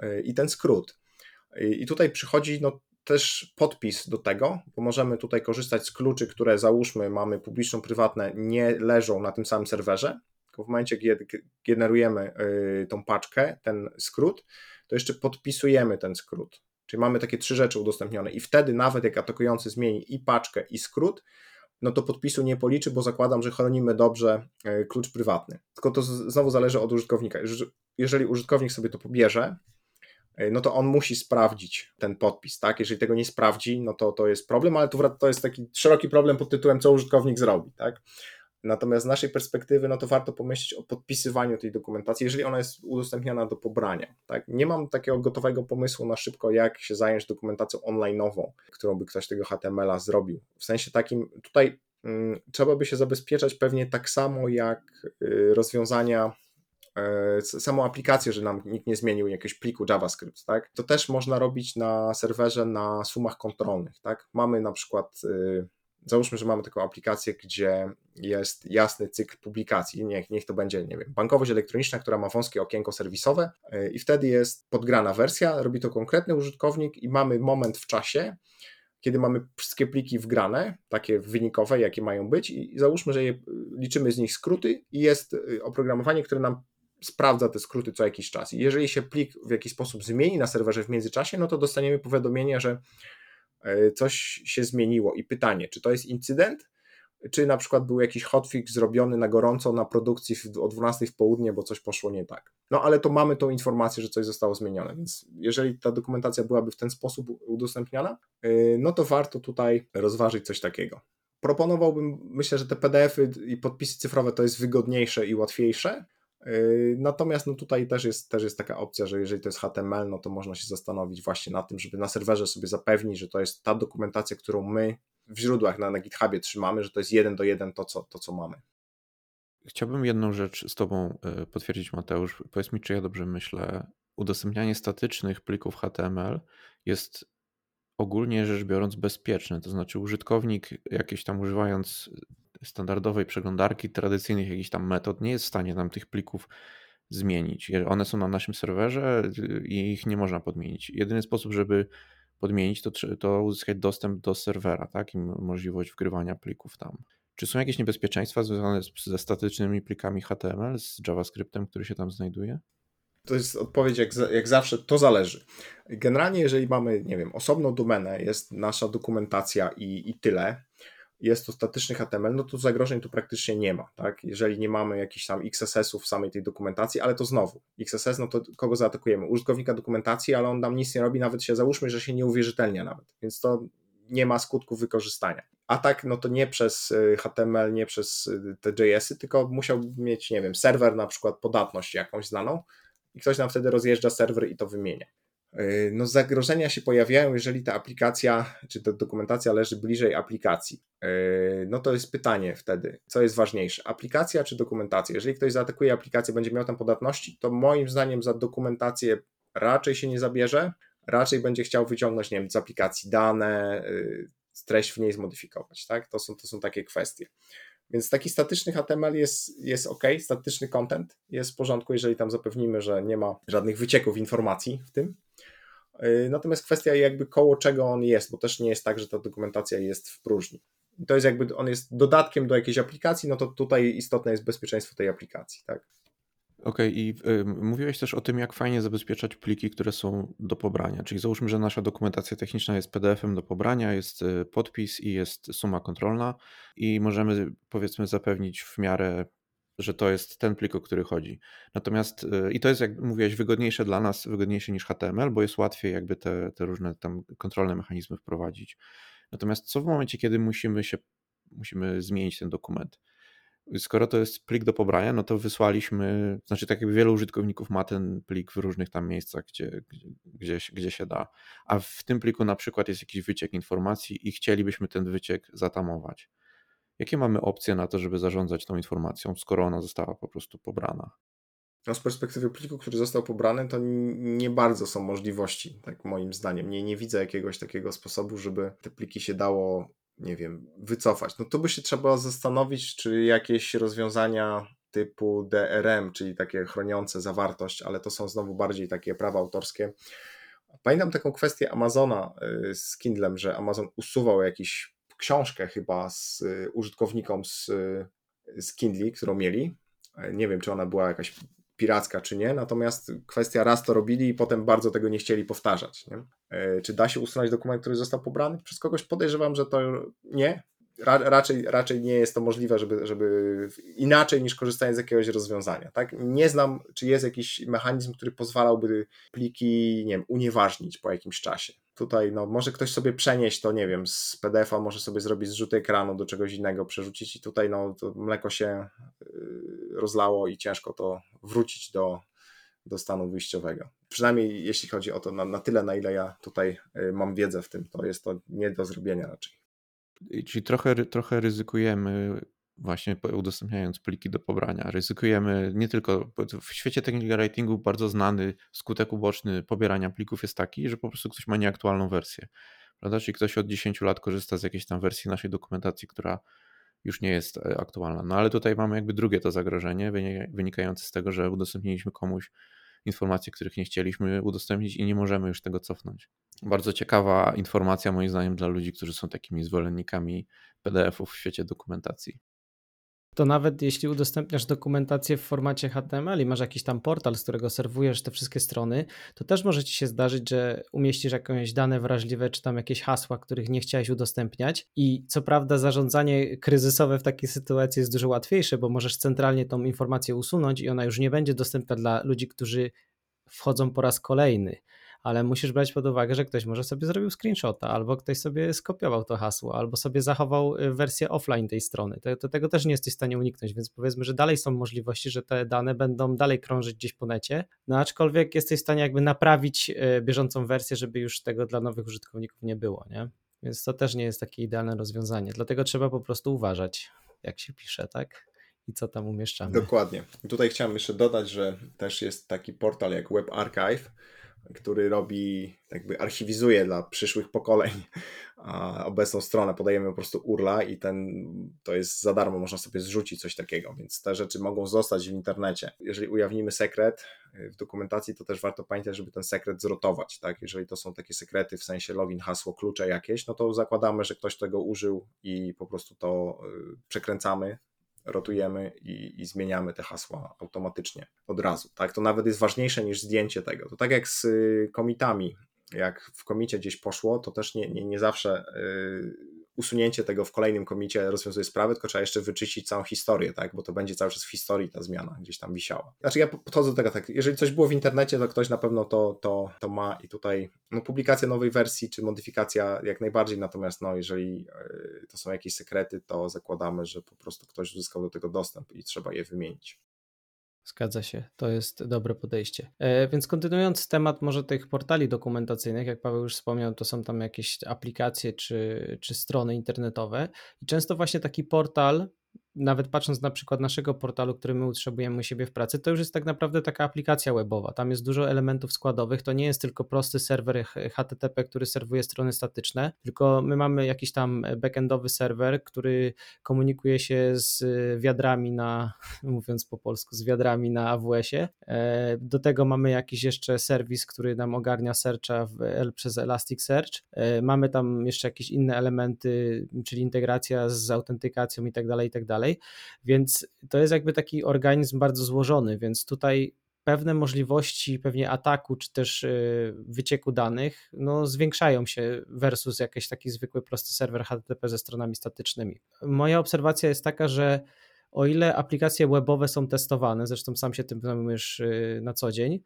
y, i ten skrót. I tutaj przychodzi no, też podpis do tego, bo możemy tutaj korzystać z kluczy, które załóżmy mamy publiczno-prywatne, nie leżą na tym samym serwerze, tylko w momencie, kiedy generujemy y, tą paczkę, ten skrót, to jeszcze podpisujemy ten skrót. Czyli mamy takie trzy rzeczy udostępnione i wtedy nawet jak atakujący zmieni i paczkę i skrót, no to podpisu nie policzy, bo zakładam, że chronimy dobrze e, klucz prywatny. Tylko to znowu zależy od użytkownika. Jeżeli użytkownik sobie to pobierze, e, no to on musi sprawdzić ten podpis, tak? Jeżeli tego nie sprawdzi, no to to jest problem, ale tu to jest taki szeroki problem pod tytułem, co użytkownik zrobi, tak? Natomiast z naszej perspektywy, no to warto pomyśleć o podpisywaniu tej dokumentacji, jeżeli ona jest udostępniana do pobrania. Tak? Nie mam takiego gotowego pomysłu na szybko, jak się zająć dokumentacją online'ową, którą by ktoś tego HTML-a zrobił. W sensie takim, tutaj mm, trzeba by się zabezpieczać pewnie tak samo jak y, rozwiązania e, samą aplikację, że nam nikt nie zmienił jakiegoś pliku JavaScript, tak? To też można robić na serwerze na sumach kontrolnych, tak? Mamy na przykład y, załóżmy, że mamy taką aplikację, gdzie jest jasny cykl publikacji, niech, niech to będzie, nie wiem, bankowość elektroniczna, która ma wąskie okienko serwisowe y, i wtedy jest podgrana wersja, robi to konkretny użytkownik i mamy moment w czasie, kiedy mamy wszystkie pliki wgrane, takie wynikowe, jakie mają być i załóżmy, że je, y, liczymy z nich skróty i jest y, oprogramowanie, które nam sprawdza te skróty co jakiś czas. I jeżeli się plik w jakiś sposób zmieni na serwerze w międzyczasie, no to dostaniemy powiadomienie, że coś się zmieniło. I pytanie, czy to jest incydent, czy na przykład był jakiś hotfix zrobiony na gorąco na produkcji o 12 w południe, bo coś poszło nie tak. No ale to mamy tą informację, że coś zostało zmienione, więc jeżeli ta dokumentacja byłaby w ten sposób udostępniana, e, no to warto tutaj rozważyć coś takiego. Proponowałbym, myślę, że te PDFy i podpisy cyfrowe to jest wygodniejsze i łatwiejsze, natomiast no tutaj też jest, też jest taka opcja, że jeżeli to jest HTML, no to można się zastanowić właśnie na tym, żeby na serwerze sobie zapewnić, że to jest ta dokumentacja, którą my w źródłach na, na GitHubie trzymamy, że to jest jeden do jeden to, co, to, co mamy. Chciałbym jedną rzecz z Tobą e, potwierdzić, Mateusz. Powiedz mi, czy ja dobrze myślę. Udostępnianie statycznych plików HTML jest ogólnie rzecz biorąc bezpieczne. To znaczy, użytkownik, jakiś tam używając standardowej przeglądarki, tradycyjnych jakichś tam metod, nie jest w stanie nam tych plików zmienić. One są na naszym serwerze i ich nie można podmienić. Jedyny sposób, żeby podmienić, to, to uzyskać dostęp do serwera, tak? I możliwość wgrywania plików tam. Czy są jakieś niebezpieczeństwa związane ze statycznymi plikami HTML, z JavaScriptem, który się tam znajduje? To jest odpowiedź jak, jak zawsze, to zależy. Generalnie, jeżeli mamy, nie wiem, osobną domenę, jest nasza dokumentacja i, i tyle, jest to statyczny HTML, no to zagrożeń tu praktycznie nie ma, tak? Jeżeli nie mamy jakichś tam XSS-ów w samej tej dokumentacji, ale to znowu, XSS, no to kogo zaatakujemy? Użytkownika dokumentacji, ale on nam nic nie robi, nawet się załóżmy, że się nie uwierzytelnia nawet, więc to nie ma skutków wykorzystania. Atak, no to nie przez y, HTML, nie przez y, te JS-y, tylko musiał mieć, nie wiem, serwer na przykład podatność jakąś znaną i ktoś nam wtedy rozjeżdża serwer i to wymienia. Yy, no zagrożenia się pojawiają, jeżeli ta aplikacja, czy ta dokumentacja leży bliżej aplikacji. Yy, no to jest pytanie wtedy, co jest ważniejsze, aplikacja czy dokumentacja? Jeżeli ktoś zaatakuje aplikację, będzie miał tam podatności, to moim zdaniem za dokumentację raczej się nie zabierze, raczej będzie chciał wyciągnąć, nie wiem, z aplikacji dane, yy, treść w niej zmodyfikować, tak? To są, to są takie kwestie. Więc taki statyczny HTML jest, jest ok, statyczny content jest w porządku, jeżeli tam zapewnimy, że nie ma żadnych wycieków informacji w tym. Y, natomiast kwestia jakby koło czego on jest, bo też nie jest tak, że ta dokumentacja jest w próżni. To jest jakby, on jest dodatkiem do jakiejś aplikacji, no to tutaj istotne jest bezpieczeństwo tej aplikacji, tak? Okej, okay, i y, mówiłeś też o tym, jak fajnie zabezpieczać pliki, które są do pobrania. Czyli załóżmy, że nasza dokumentacja techniczna jest PDF-em do pobrania, jest y, podpis i jest suma kontrolna, i możemy powiedzmy zapewnić w miarę że to jest ten plik, o który chodzi. Natomiast y, i to jest, jak mówiłeś, wygodniejsze dla nas, wygodniejsze niż HTML, bo jest łatwiej jakby te, te różne tam kontrolne mechanizmy wprowadzić. Natomiast co w momencie, kiedy musimy się, musimy zmienić ten dokument? Skoro to jest plik do pobrania, no to wysłaliśmy, znaczy tak jakby wielu użytkowników ma ten plik w różnych tam miejscach, gdzie, gdzie, gdzie się da, a w tym pliku na przykład jest jakiś wyciek informacji i chcielibyśmy ten wyciek zatamować. Jakie mamy opcje na to, żeby zarządzać tą informacją, skoro ona została po prostu pobrana? No z perspektywy pliku, który został pobrany, to nie bardzo są możliwości, tak moim zdaniem. Nie, nie widzę jakiegoś takiego sposobu, żeby te pliki się dało, nie wiem, wycofać. No to by się trzeba zastanowić, czy jakieś rozwiązania typu DRM, czyli takie chroniące zawartość, ale to są znowu bardziej takie prawa autorskie. Pamiętam taką kwestię Amazona y, z Kindlem, że Amazon usuwał jakiś książkę chyba z y, użytkownikom z, y, z Kindle, którą mieli. E, nie wiem, czy ona była jakaś piracka, czy nie, natomiast kwestia raz to robili i potem bardzo tego nie chcieli powtarzać. Nie? E, czy da się usunąć dokument, który został pobrany? Przez kogoś podejrzewam, że to nie, Ra, raczej, raczej nie jest to możliwe, żeby, żeby inaczej niż korzystając z jakiegoś rozwiązania. Tak? Nie znam, czy jest jakiś mechanizm, który pozwalałby pliki nie wiem, unieważnić po jakimś czasie. Tutaj no, może ktoś sobie przenieść to, nie wiem, z PDF-a, może sobie zrobić zrzut ekranu do czegoś innego, przerzucić i tutaj no, to mleko się y, rozlało i ciężko to wrócić do, do stanu wyjściowego. Przynajmniej jeśli chodzi o to, na, na tyle, na ile ja tutaj y, mam wiedzę w tym, to jest to nie do zrobienia raczej. Czyli trochę, trochę ryzykujemy właśnie udostępniając pliki do pobrania. Ryzykujemy nie tylko, w świecie technical writingu bardzo znany skutek uboczny pobierania plików jest taki, że po prostu ktoś ma nieaktualną wersję. Prawda? Czyli ktoś od 10 lat korzysta z jakiejś tam wersji naszej dokumentacji, która już nie jest e, aktualna. No ale tutaj mamy jakby drugie to zagrożenie wynikające z tego, że udostępniliśmy komuś informacje, których nie chcieliśmy udostępnić i nie możemy już tego cofnąć. Bardzo ciekawa informacja moim zdaniem dla ludzi, którzy są takimi zwolennikami PDF-ów w świecie dokumentacji to nawet jeśli udostępniasz dokumentację w formacie HTML i masz jakiś tam portal, z którego serwujesz te wszystkie strony, to też może ci się zdarzyć, że umieścisz jakieś dane wrażliwe, czy tam jakieś hasła, których nie chciałeś udostępniać. I co prawda, zarządzanie kryzysowe w takiej sytuacji jest dużo łatwiejsze, bo możesz centralnie tą informację usunąć i ona już nie będzie dostępna dla ludzi, którzy wchodzą po raz kolejny ale musisz brać pod uwagę, że ktoś może sobie zrobił screenshota, albo ktoś sobie skopiował to hasło, albo sobie zachował y, wersję offline tej strony. To, to, tego też nie jesteś w stanie uniknąć, więc powiedzmy, że dalej są możliwości, że te dane będą dalej krążyć gdzieś po necie, no aczkolwiek jesteś w stanie jakby naprawić y, bieżącą wersję, żeby już tego dla nowych użytkowników nie było, nie? Więc to też nie jest takie idealne rozwiązanie. Dlatego trzeba po prostu uważać, jak się pisze, tak? I co tam umieszczamy. Dokładnie. Tutaj chciałem jeszcze dodać, że też jest taki portal jak Web Archive, który robi, jakby archiwizuje dla przyszłych pokoleń obecną stronę, podajemy po prostu URLA i ten, to jest za darmo, można sobie zrzucić coś takiego, więc te rzeczy mogą zostać w internecie. Jeżeli ujawnimy sekret y, w dokumentacji, to też warto pamiętać, żeby ten sekret zrotować, tak? Jeżeli to są takie sekrety w sensie login, hasło, klucze jakieś, no to zakładamy, że ktoś tego użył i po prostu to y, przekręcamy rotujemy i, i, zmieniamy te hasła automatycznie od razu. Tak, to nawet jest ważniejsze niż zdjęcie tego. To tak jak z y, komitami. Jak w komicie gdzieś poszło, to też nie, nie, nie zawsze yy, usunięcie tego w kolejnym komicie rozwiązuje sprawę, tylko trzeba jeszcze wyczyścić całą historię, tak? Bo to będzie cały czas w historii ta zmiana gdzieś tam wisiała. Znaczy ja podchodzę do tego tak, jeżeli coś było w internecie, to ktoś na pewno to, to, to ma i tutaj no, publikacja nowej wersji czy modyfikacja jak najbardziej, natomiast no, jeżeli yy, to są jakieś sekrety, to zakładamy, że po prostu ktoś uzyskał do tego dostęp i trzeba je wymienić. Zgadza się, to jest dobre podejście. E, więc kontynuując temat może tych portali dokumentacyjnych, jak Paweł już wspomniał, to są tam jakieś aplikacje czy, czy strony internetowe i często właśnie taki portal nawet patrząc na przykład naszego portalu, który my utrzymujemy u siebie w pracy, to już jest tak naprawdę taka aplikacja webowa. Tam jest dużo elementów składowych. To nie jest tylko prosty serwer HTTP, który serwuje strony statyczne, tylko my mamy jakiś tam backendowy serwer, który komunikuje się z wiadrami na, mówiąc po polsku, z wiadrami na AWS-ie. E, do tego mamy jakiś jeszcze serwis, który nam ogarnia searcha w, przez Elasticsearch. E, mamy tam jeszcze jakieś inne elementy, czyli integracja z autentykacją i tak dalej, i tak dalej dalej. Więc to jest jakby taki organizm bardzo złożony, więc tutaj pewne możliwości pewnie ataku czy też y, wycieku danych no, zwiększają się versus jakiś taki zwykły prosty serwer HTTP ze stronami statycznymi. Moja obserwacja jest taka, że o ile aplikacje webowe są testowane, zresztą sam się tym zajmujesz y, na co dzień,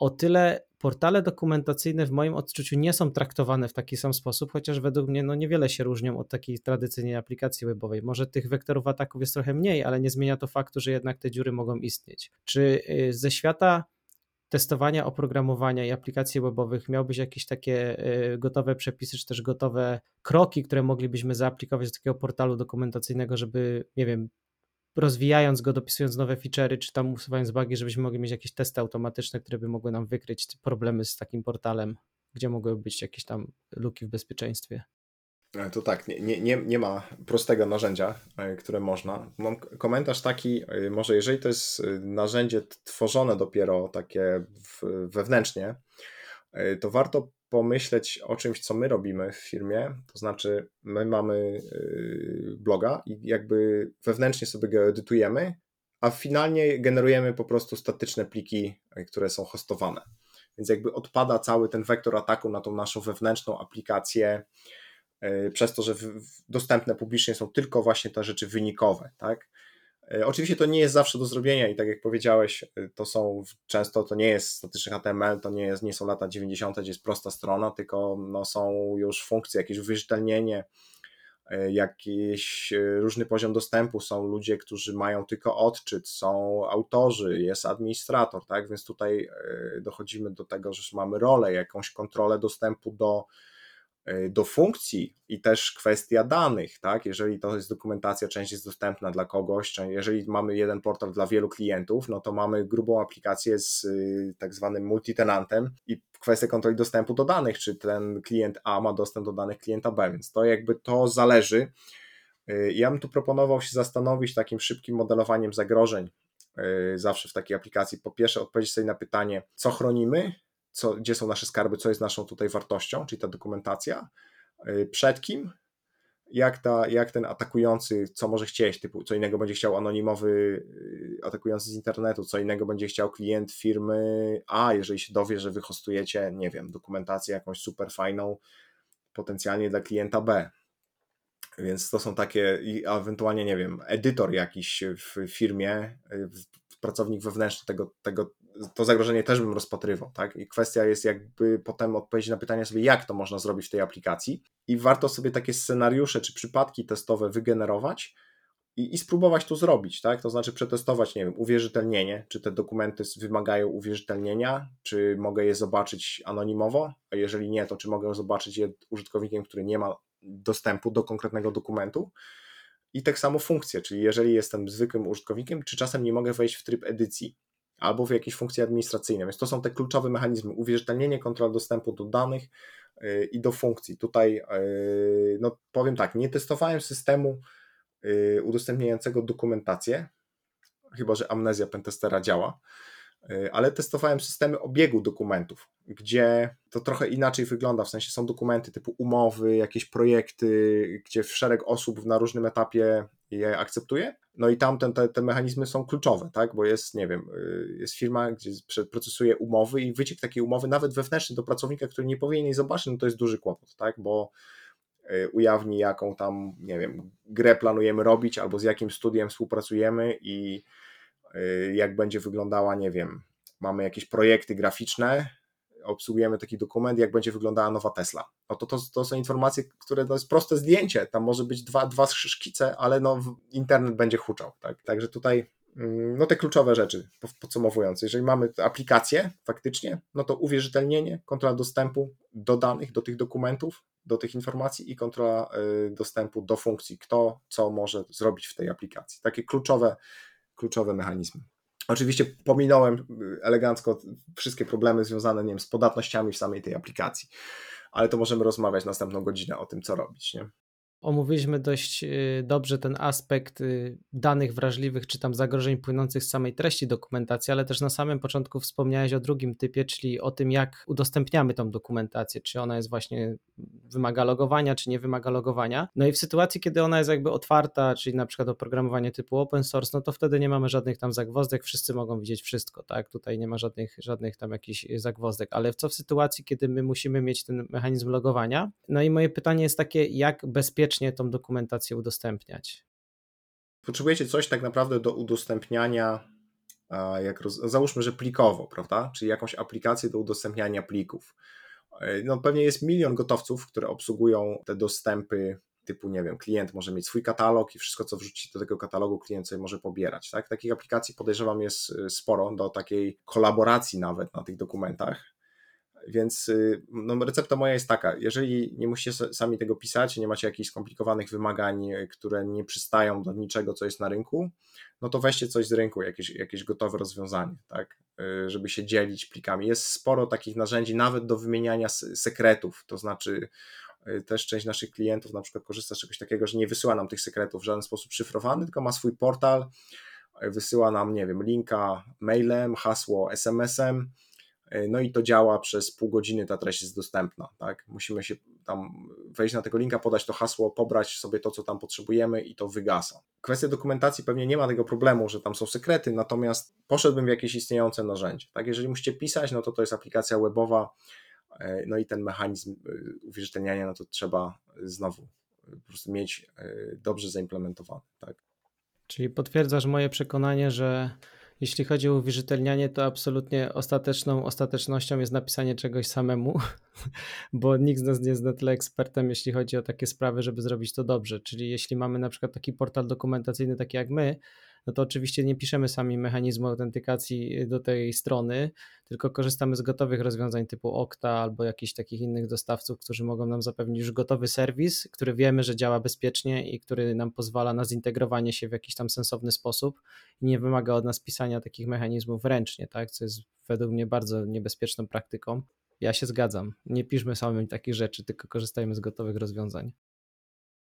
o tyle portale dokumentacyjne w moim odczuciu nie są traktowane w taki sam sposób, chociaż według mnie no niewiele się różnią od takiej tradycyjnej aplikacji webowej. Może tych wektorów ataków jest trochę mniej, ale nie zmienia to faktu, że jednak te dziury mogą istnieć. Czy y, ze świata testowania oprogramowania i aplikacji webowych miałbyś jakieś takie y, gotowe przepisy, czy też gotowe kroki, które moglibyśmy zaaplikować do takiego portalu dokumentacyjnego, żeby, nie wiem, rozwijając go, dopisując nowe feature'y, czy tam usuwając bugi, żebyśmy mogli mieć jakieś testy automatyczne, które by mogły nam wykryć problemy z takim portalem, gdzie mogłyby być jakieś tam luki w bezpieczeństwie. E, to tak, nie, nie, nie ma prostego narzędzia, e, które można. Mam komentarz taki, e, może jeżeli to jest narzędzie tworzone dopiero takie wewnętrznie, to warto pomyśleć o czymś, co my robimy w firmie. To znaczy, my mamy y, bloga i jakby wewnętrznie sobie go edytujemy, a finalnie generujemy po prostu statyczne pliki, y, które są hostowane. Więc jakby odpada cały ten wektor ataku na tą naszą wewnętrzną aplikację, y, przez to, że dostępne publicznie są tylko właśnie te rzeczy wynikowe, tak? E, oczywiście to nie jest zawsze do zrobienia i tak jak powiedziałeś, e, to są często to nie jest statyczny HTML, to nie, jest, nie są lata 90., gdzie jest prosta strona, tylko no, są już funkcje, jakieś uwierzytelnienie, e, jakiś różny poziom dostępu, są ludzie, którzy mają tylko odczyt, są autorzy, jest administrator, tak? Więc tutaj dochodzimy do tego, że mamy rolę, jakąś kontrolę dostępu do do funkcji i też kwestia danych, tak? Jeżeli to jest dokumentacja, część jest dostępna dla kogoś, jeżeli mamy jeden portal dla wielu klientów, no to mamy grubą aplikację z tak zwanym multitenantem i kwestia kontroli dostępu do danych, czy ten klient A ma dostęp do danych klienta B, więc to jakby to zależy. Ja bym tu proponował się zastanowić takim szybkim modelowaniem zagrożeń zawsze w takiej aplikacji. Po pierwsze odpowiedzieć sobie na pytanie, co chronimy, co, gdzie są nasze skarby, co jest naszą tutaj wartością, czyli ta dokumentacja, y, przed kim, jak, ta, jak ten atakujący, co może chcieć, typu co innego będzie chciał anonimowy y, atakujący z internetu, co innego będzie chciał klient firmy A, jeżeli się dowie, że wy hostujecie, nie wiem, dokumentację jakąś super fajną, potencjalnie dla klienta B. Więc to są takie, ewentualnie, nie wiem, edytor jakiś w firmie, y, pracownik wewnętrzny tego, tego to zagrożenie też bym rozpatrywał, tak? I kwestia jest jakby potem odpowiedzieć na pytanie sobie, jak to można zrobić w tej aplikacji i warto sobie takie scenariusze czy przypadki testowe wygenerować i, i spróbować to zrobić, tak? To znaczy przetestować, nie wiem, uwierzytelnienie, czy te dokumenty wymagają uwierzytelnienia, czy mogę je zobaczyć anonimowo, a jeżeli nie, to czy mogę zobaczyć je użytkownikiem, który nie ma dostępu do konkretnego dokumentu, i tak samo funkcje, czyli jeżeli jestem zwykłym użytkownikiem, czy czasem nie mogę wejść w tryb edycji, albo w jakieś funkcje administracyjne. Więc to są te kluczowe mechanizmy: uwierzytelnienie, kontrola dostępu do danych y, i do funkcji. Tutaj, y, no powiem tak, nie testowałem systemu y, udostępniającego dokumentację, chyba że amnezja pentestera działa, ale testowałem systemy obiegu dokumentów, gdzie to trochę inaczej wygląda, w sensie są dokumenty typu umowy, jakieś projekty, gdzie szereg osób na różnym etapie je akceptuje, no i tam te, te mechanizmy są kluczowe, tak? Bo jest, nie wiem, y, jest firma, gdzie procesuje umowy i wyciek takiej umowy, nawet wewnętrzny do pracownika, który nie powinien jej zobaczyć, no to jest duży kłopot, tak? Bo y, ujawni, jaką tam, nie wiem, grę planujemy robić, albo z jakim studiem współpracujemy i jak będzie wyglądała, nie wiem, mamy jakieś projekty graficzne, obsługujemy taki dokument, jak będzie wyglądała nowa Tesla. No to, to, to są informacje, które to jest proste zdjęcie, tam może być dwa, dwa szkice, ale no internet będzie huczał. Tak? Także tutaj mm, no te kluczowe rzeczy, podsumowując, jeżeli mamy aplikację faktycznie, no to uwierzytelnienie, kontrola dostępu do danych, do tych dokumentów, do tych informacji i kontrola y, dostępu do funkcji, kto co może zrobić w tej aplikacji. Takie kluczowe, kluczowe mechanizmy. Oczywiście pominąłem y, elegancko wszystkie problemy związane nie wiem, z podatnościami w samej tej aplikacji, ale to możemy rozmawiać następną godzinę o tym, co robić. Nie? Omówiliśmy dość y, dobrze ten aspekt y, danych wrażliwych, czy tam zagrożeń płynących z samej treści dokumentacji, ale też na samym początku wspomniałeś o drugim typie, czyli o tym, jak udostępniamy tą dokumentację, czy ona jest właśnie wymaga logowania, czy nie wymaga logowania. No i w sytuacji, kiedy ona jest jakby otwarta, czyli na przykład oprogramowanie typu open source, no to wtedy nie mamy żadnych tam zagwozdek, wszyscy mogą widzieć wszystko, tak? Tutaj nie ma żadnych, żadnych tam jakichś zagwozdek, ale co w sytuacji, kiedy my musimy mieć ten mechanizm logowania? No i moje pytanie jest takie, jak bezpiecznie bezpiecznie tą dokumentację udostępniać. Potrzebujecie coś tak naprawdę do udostępniania, jak roz... załóżmy, że plikowo, prawda? Czyli jakąś aplikację do udostępniania plików. E, no pewnie jest milion gotowców, które obsługują te dostępy typu, nie wiem, klient może mieć swój katalog i wszystko, co wrzuci do tego katalogu, klient sobie może pobierać. Tak? Takich aplikacji podejrzewam jest e, sporo do takiej kolaboracji nawet na tych dokumentach. Więc y, no, recepta moja jest taka, jeżeli nie musicie sami tego pisać, nie macie jakichś skomplikowanych wymagań, y, które nie przystają do niczego, co jest na rynku, no to weźcie coś z rynku, jakieś, jakieś gotowe rozwiązanie, tak, y, żeby się dzielić plikami. Jest sporo takich narzędzi, nawet do wymieniania sekretów, to znaczy też część naszych klientów na przykład korzysta z czegoś takiego, że nie wysyła nam tych sekretów w żaden sposób szyfrowany, tylko ma swój portal, wysyła nam, nie wiem, linka mailem, hasło SMS-em, no i to działa przez pół godziny, ta treść jest dostępna. Tak? Musimy się tam wejść na tego linka, podać to hasło, pobrać sobie to, co tam potrzebujemy i to wygasa. Kwestia dokumentacji pewnie nie ma tego problemu, że tam są sekrety, natomiast poszedłbym w jakieś istniejące narzędzie. Tak? Jeżeli musicie pisać, no to to jest aplikacja webowa, e, no i ten mechanizm e, uwierzytelniania, no to trzeba znowu po prostu mieć dobrze zaimplementowany. Tak? Czyli potwierdzasz moje przekonanie, że jeśli chodzi o uwierzytelnianie, to absolutnie ostateczną ostatecznością jest napisanie czegoś samemu, bo nikt z nas nie jest na tyle ekspertem, jeśli chodzi o takie sprawy, żeby zrobić to dobrze. Czyli jeśli mamy na przykład taki portal dokumentacyjny, taki jak my, no to oczywiście nie piszemy sami mechanizmu autentykacji do tej strony, tylko korzystamy z gotowych rozwiązań typu Okta albo jakichś takich innych dostawców, którzy mogą nam zapewnić już gotowy serwis, który wiemy, że działa bezpiecznie i który nam pozwala na zintegrowanie się w jakiś tam sensowny sposób i nie wymaga od nas pisania takich mechanizmów ręcznie, tak? co jest według mnie bardzo niebezpieczną praktyką. Ja się zgadzam. Nie piszmy sami takich rzeczy, tylko korzystajmy z gotowych rozwiązań.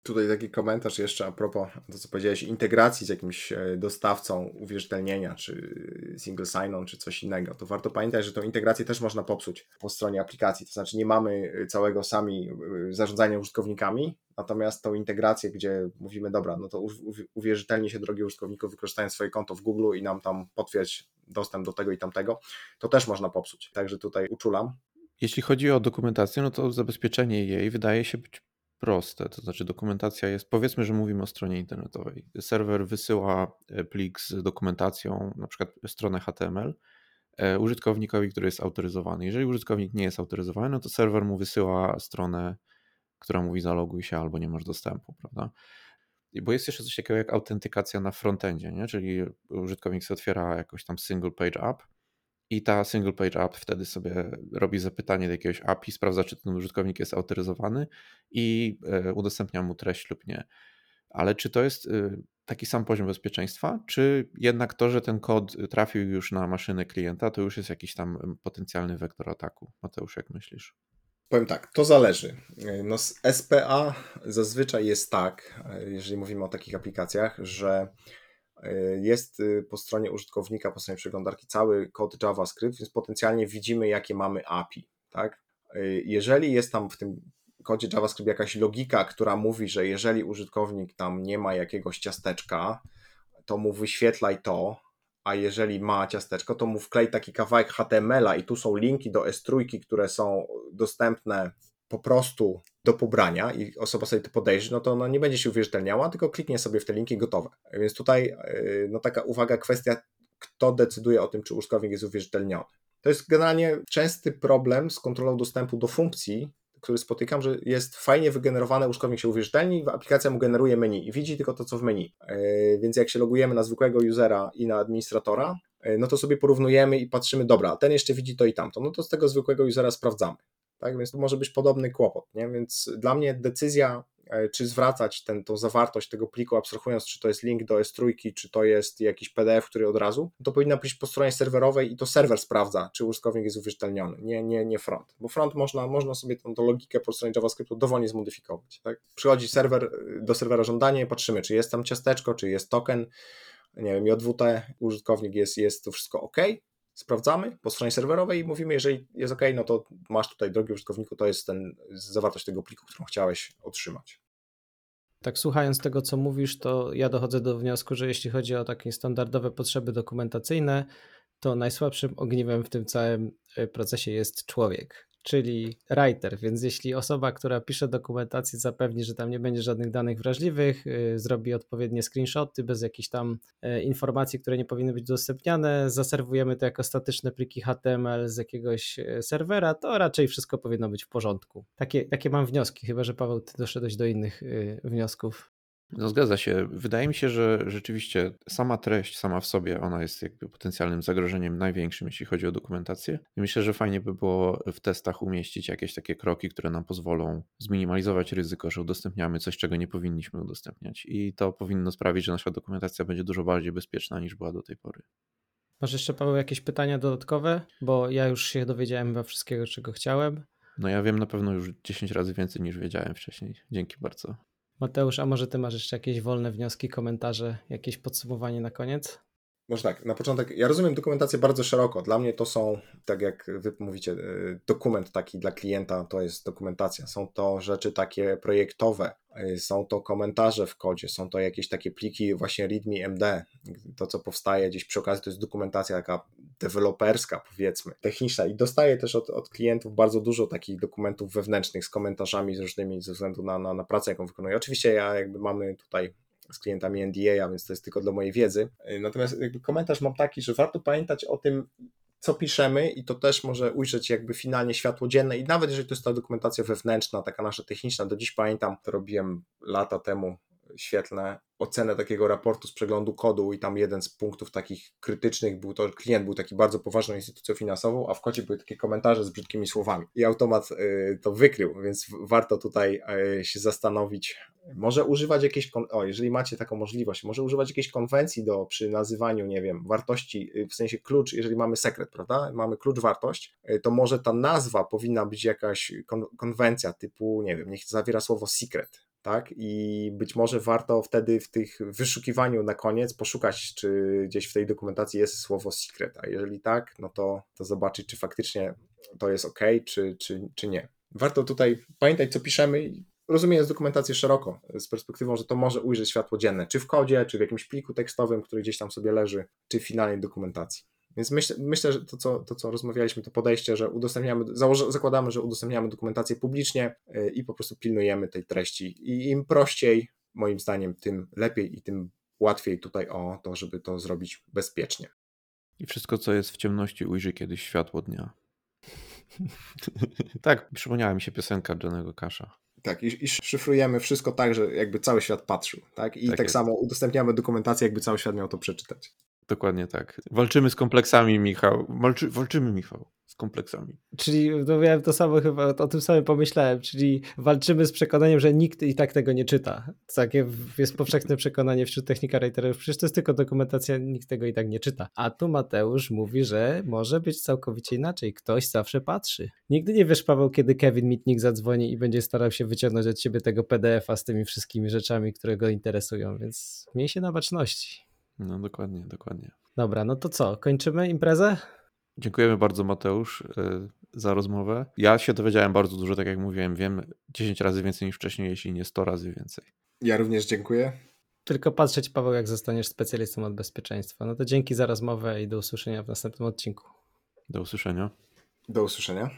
Tutaj taki komentarz jeszcze a propos to, co powiedziałeś, integracji z jakimś e, dostawcą uwierzytelnienia, czy single sign-on, czy coś innego. To warto pamiętać, że tą integrację też można popsuć po stronie aplikacji. To znaczy nie mamy całego sami e, zarządzania użytkownikami, natomiast tą integrację, gdzie mówimy, dobra, no to uwierzytelnie się drogi użytkowników, wykorzystają swoje konto w Google i nam tam potwierdź dostęp do tego i tamtego, to też można popsuć. Także tutaj uczulam. Jeśli chodzi o dokumentację, no to zabezpieczenie jej wydaje się być proste. To znaczy, dokumentacja jest, powiedzmy, że mówimy o stronie internetowej. Serwer wysyła e, plik z dokumentacją, na przykład stronę HTML, e, użytkownikowi, który jest autoryzowany. Jeżeli użytkownik nie jest autoryzowany, no to serwer mu wysyła stronę, która mówi zaloguj się albo nie masz dostępu, prawda? Bo jest jeszcze coś takiego jak autentykacja na frontendzie, nie? czyli użytkownik sobie otwiera jakoś tam single page app i ta single page app wtedy sobie robi zapytanie do jakiegoś API, sprawdza, czy ten użytkownik jest autoryzowany i e, udostępnia mu treść lub nie. Ale czy to jest y, taki sam poziom bezpieczeństwa, czy jednak to, że ten kod trafił już na maszynę klienta, to już jest jakiś tam potencjalny wektor ataku? Mateusz, jak myślisz? Powiem tak, to zależy. No z SPA zazwyczaj jest tak, e, jeżeli mówimy o takich aplikacjach, że E, jest y, po stronie użytkownika, po stronie przeglądarki cały kod JavaScript, więc potencjalnie widzimy, jakie mamy API. Tak? E, jeżeli jest tam w tym kodzie JavaScript jakaś logika, która mówi, że jeżeli użytkownik tam nie ma jakiegoś ciasteczka, to mu wyświetlaj to, a jeżeli ma ciasteczko, to mu wklej taki kawałek HTML-a i tu są linki do S3, które są dostępne po prostu do pobrania i osoba sobie to podejrzy, no to ona nie będzie się uwierzytelniała, tylko kliknie sobie w te linki gotowe. Więc tutaj e, no taka uwaga, kwestia, kto decyduje o tym, czy użytkownik jest uwierzytelniony. To jest generalnie częsty problem z kontrolą dostępu do funkcji, który spotykam, że jest fajnie wygenerowane, użytkownik się uwierzytelni, aplikacja mu generuje menu i widzi tylko to, co w menu. E, więc jak się logujemy na zwykłego usera i na administratora, e, no to sobie porównujemy i patrzymy, dobra, ten jeszcze widzi to i tamto, no to z tego zwykłego usera sprawdzamy. Tak, więc to może być podobny kłopot. Nie? Więc dla mnie decyzja, e, czy zwracać ten, tą zawartość tego pliku, abstrahując, czy to jest link do S3, czy to jest jakiś PDF, który od razu, to powinna być po stronie serwerowej i to serwer sprawdza, czy użytkownik jest uwierzytelniony, nie, nie, nie front. Bo front można, można sobie tą, tą logikę po stronie JavaScriptu dowolnie zmodyfikować. Tak? Przychodzi serwer, do serwera żądanie patrzymy, czy jest tam ciasteczko, czy jest token, nie wiem, JWT, użytkownik jest, jest to wszystko ok, sprawdzamy po stronie serwerowej i mówimy, jeżeli jest OK, no to masz tutaj, drogi użytkowniku, to jest ten zawartość tego pliku, którą chciałeś otrzymać. Tak, słuchając tego, co mówisz, to ja dochodzę do wniosku, że jeśli chodzi o takie standardowe potrzeby dokumentacyjne, to najsłabszym ogniwem w tym całym e, procesie jest człowiek czyli writer, więc jeśli osoba, która pisze dokumentację zapewni, że tam nie będzie żadnych danych wrażliwych, y, zrobi odpowiednie screenshoty bez jakichś tam e, informacji, które nie powinny być udostępniane, zaserwujemy to jako statyczne pliki HTML z jakiegoś e, serwera, to raczej wszystko powinno być w porządku. Takie, takie mam wnioski, chyba że Paweł, ty doszedłeś do innych y, wniosków. No zgadza się. Wydaje mi się, że rzeczywiście sama treść, sama w sobie, ona jest jakby potencjalnym zagrożeniem największym, jeśli chodzi o dokumentację. I myślę, że fajnie by było w testach umieścić jakieś takie kroki, które nam pozwolą zminimalizować ryzyko, że udostępniamy coś, czego nie powinniśmy udostępniać. I to powinno sprawić, że nasza dokumentacja będzie dużo bardziej bezpieczna niż była do tej pory. Masz jeszcze, Paweł, jakieś pytania dodatkowe? Bo ja już się dowiedziałem chyba wszystkiego, czego chciałem. No ja wiem na pewno już 10 razy więcej niż wiedziałem wcześniej. Dzięki bardzo. Mateusz, a może ty masz jeszcze jakieś wolne wnioski, komentarze, jakieś podsumowanie na koniec? Może tak, na początek, ja rozumiem dokumentację bardzo szeroko. Dla mnie to są, tak jak wy mówicie, y, dokument taki dla klienta to jest dokumentacja. Są to rzeczy takie projektowe, y, są to komentarze w kodzie, są to jakieś takie pliki właśnie README MD. To, co powstaje gdzieś przy okazji, to jest dokumentacja taka deweloperska, powiedzmy, techniczna. I dostaję też od, od klientów bardzo dużo takich dokumentów wewnętrznych z komentarzami z różnymi ze względu na, na, na pracę, jaką wykonuję. Oczywiście ja jakby mamy tutaj z klientami NDA, więc to jest tylko dla mojej wiedzy. Natomiast jakby komentarz mam taki, że warto pamiętać o tym, co piszemy i to też może ujrzeć jakby finalnie światło dzienne i nawet jeżeli to jest ta dokumentacja wewnętrzna, taka nasza techniczna, do dziś pamiętam, to robiłem lata temu świetlne ocenę takiego raportu z przeglądu kodu i tam jeden z punktów takich krytycznych był to, że klient był taki bardzo poważną instytucją finansową, a w kodzie były takie komentarze z brzydkimi słowami. I automat y, to wykrył, więc warto tutaj y, się zastanowić, może używać jakiejś, o jeżeli macie taką możliwość, może używać jakiejś konwencji do, przy nazywaniu, nie wiem, wartości, y, w sensie klucz, jeżeli mamy sekret, prawda, mamy klucz wartość, to może ta nazwa powinna być jakaś kon konwencja typu, nie wiem, niech zawiera słowo secret, tak? I być może warto wtedy w tych wyszukiwaniu na koniec poszukać, czy gdzieś w tej dokumentacji jest słowo secret, a jeżeli tak, no to, to zobaczyć, czy faktycznie to jest ok, czy, czy, czy nie. Warto tutaj pamiętać, co piszemy i rozumieć dokumentację szeroko, z perspektywą, że to może ujrzeć światło dzienne, czy w kodzie, czy w jakimś pliku tekstowym, który gdzieś tam sobie leży, czy w finalnej dokumentacji. Więc myślę, myślę że to co, to, co rozmawialiśmy, to podejście, że udostępniamy, zakładamy, że udostępniamy dokumentację publicznie y, i po prostu pilnujemy tej treści. I im prościej, moim zdaniem, tym lepiej i tym łatwiej tutaj o to, żeby to zrobić bezpiecznie. I wszystko, co jest w ciemności, ujrzy kiedyś światło dnia. tak, przypomniała mi się piosenka Johnego Kasza. Tak, i, i, szyfrujemy wszystko tak, że jakby cały świat patrzył. Tak? I tak, tak samo udostępniamy dokumentację, jakby cały świat miał to przeczytać. Dokładnie tak. Walczymy z kompleksami, Michał. Walczy, walczymy, Michał, z kompleksami. Czyli no miałem to samo chyba, o tym samym pomyślałem, czyli walczymy z przekonaniem, że nikt i tak tego nie czyta. Takie jest powszechne przekonanie wśród technika writerów, przecież to jest tylko dokumentacja, nikt tego i tak nie czyta. A tu Mateusz mówi, że może być całkowicie inaczej. Ktoś zawsze patrzy. Nigdy nie wiesz, Paweł, kiedy Kevin Mitnick zadzwoni i będzie starał się wyciągnąć od ciebie tego PDF-a z tymi wszystkimi rzeczami, które go interesują, więc miej się na baczności. No dokładnie, dokładnie. Dobra, no to co, kończymy imprezę? Dziękujemy bardzo Mateusz y, za rozmowę. Ja się dowiedziałem bardzo dużo, tak jak mówiłem, wiem 10 razy więcej niż wcześniej, jeśli nie 100 razy więcej. Ja również dziękuję. Tylko patrzeć Paweł, jak zostaniesz specjalistą od bezpieczeństwa. No to dzięki za rozmowę i do usłyszenia w następnym odcinku. Do usłyszenia. Do usłyszenia.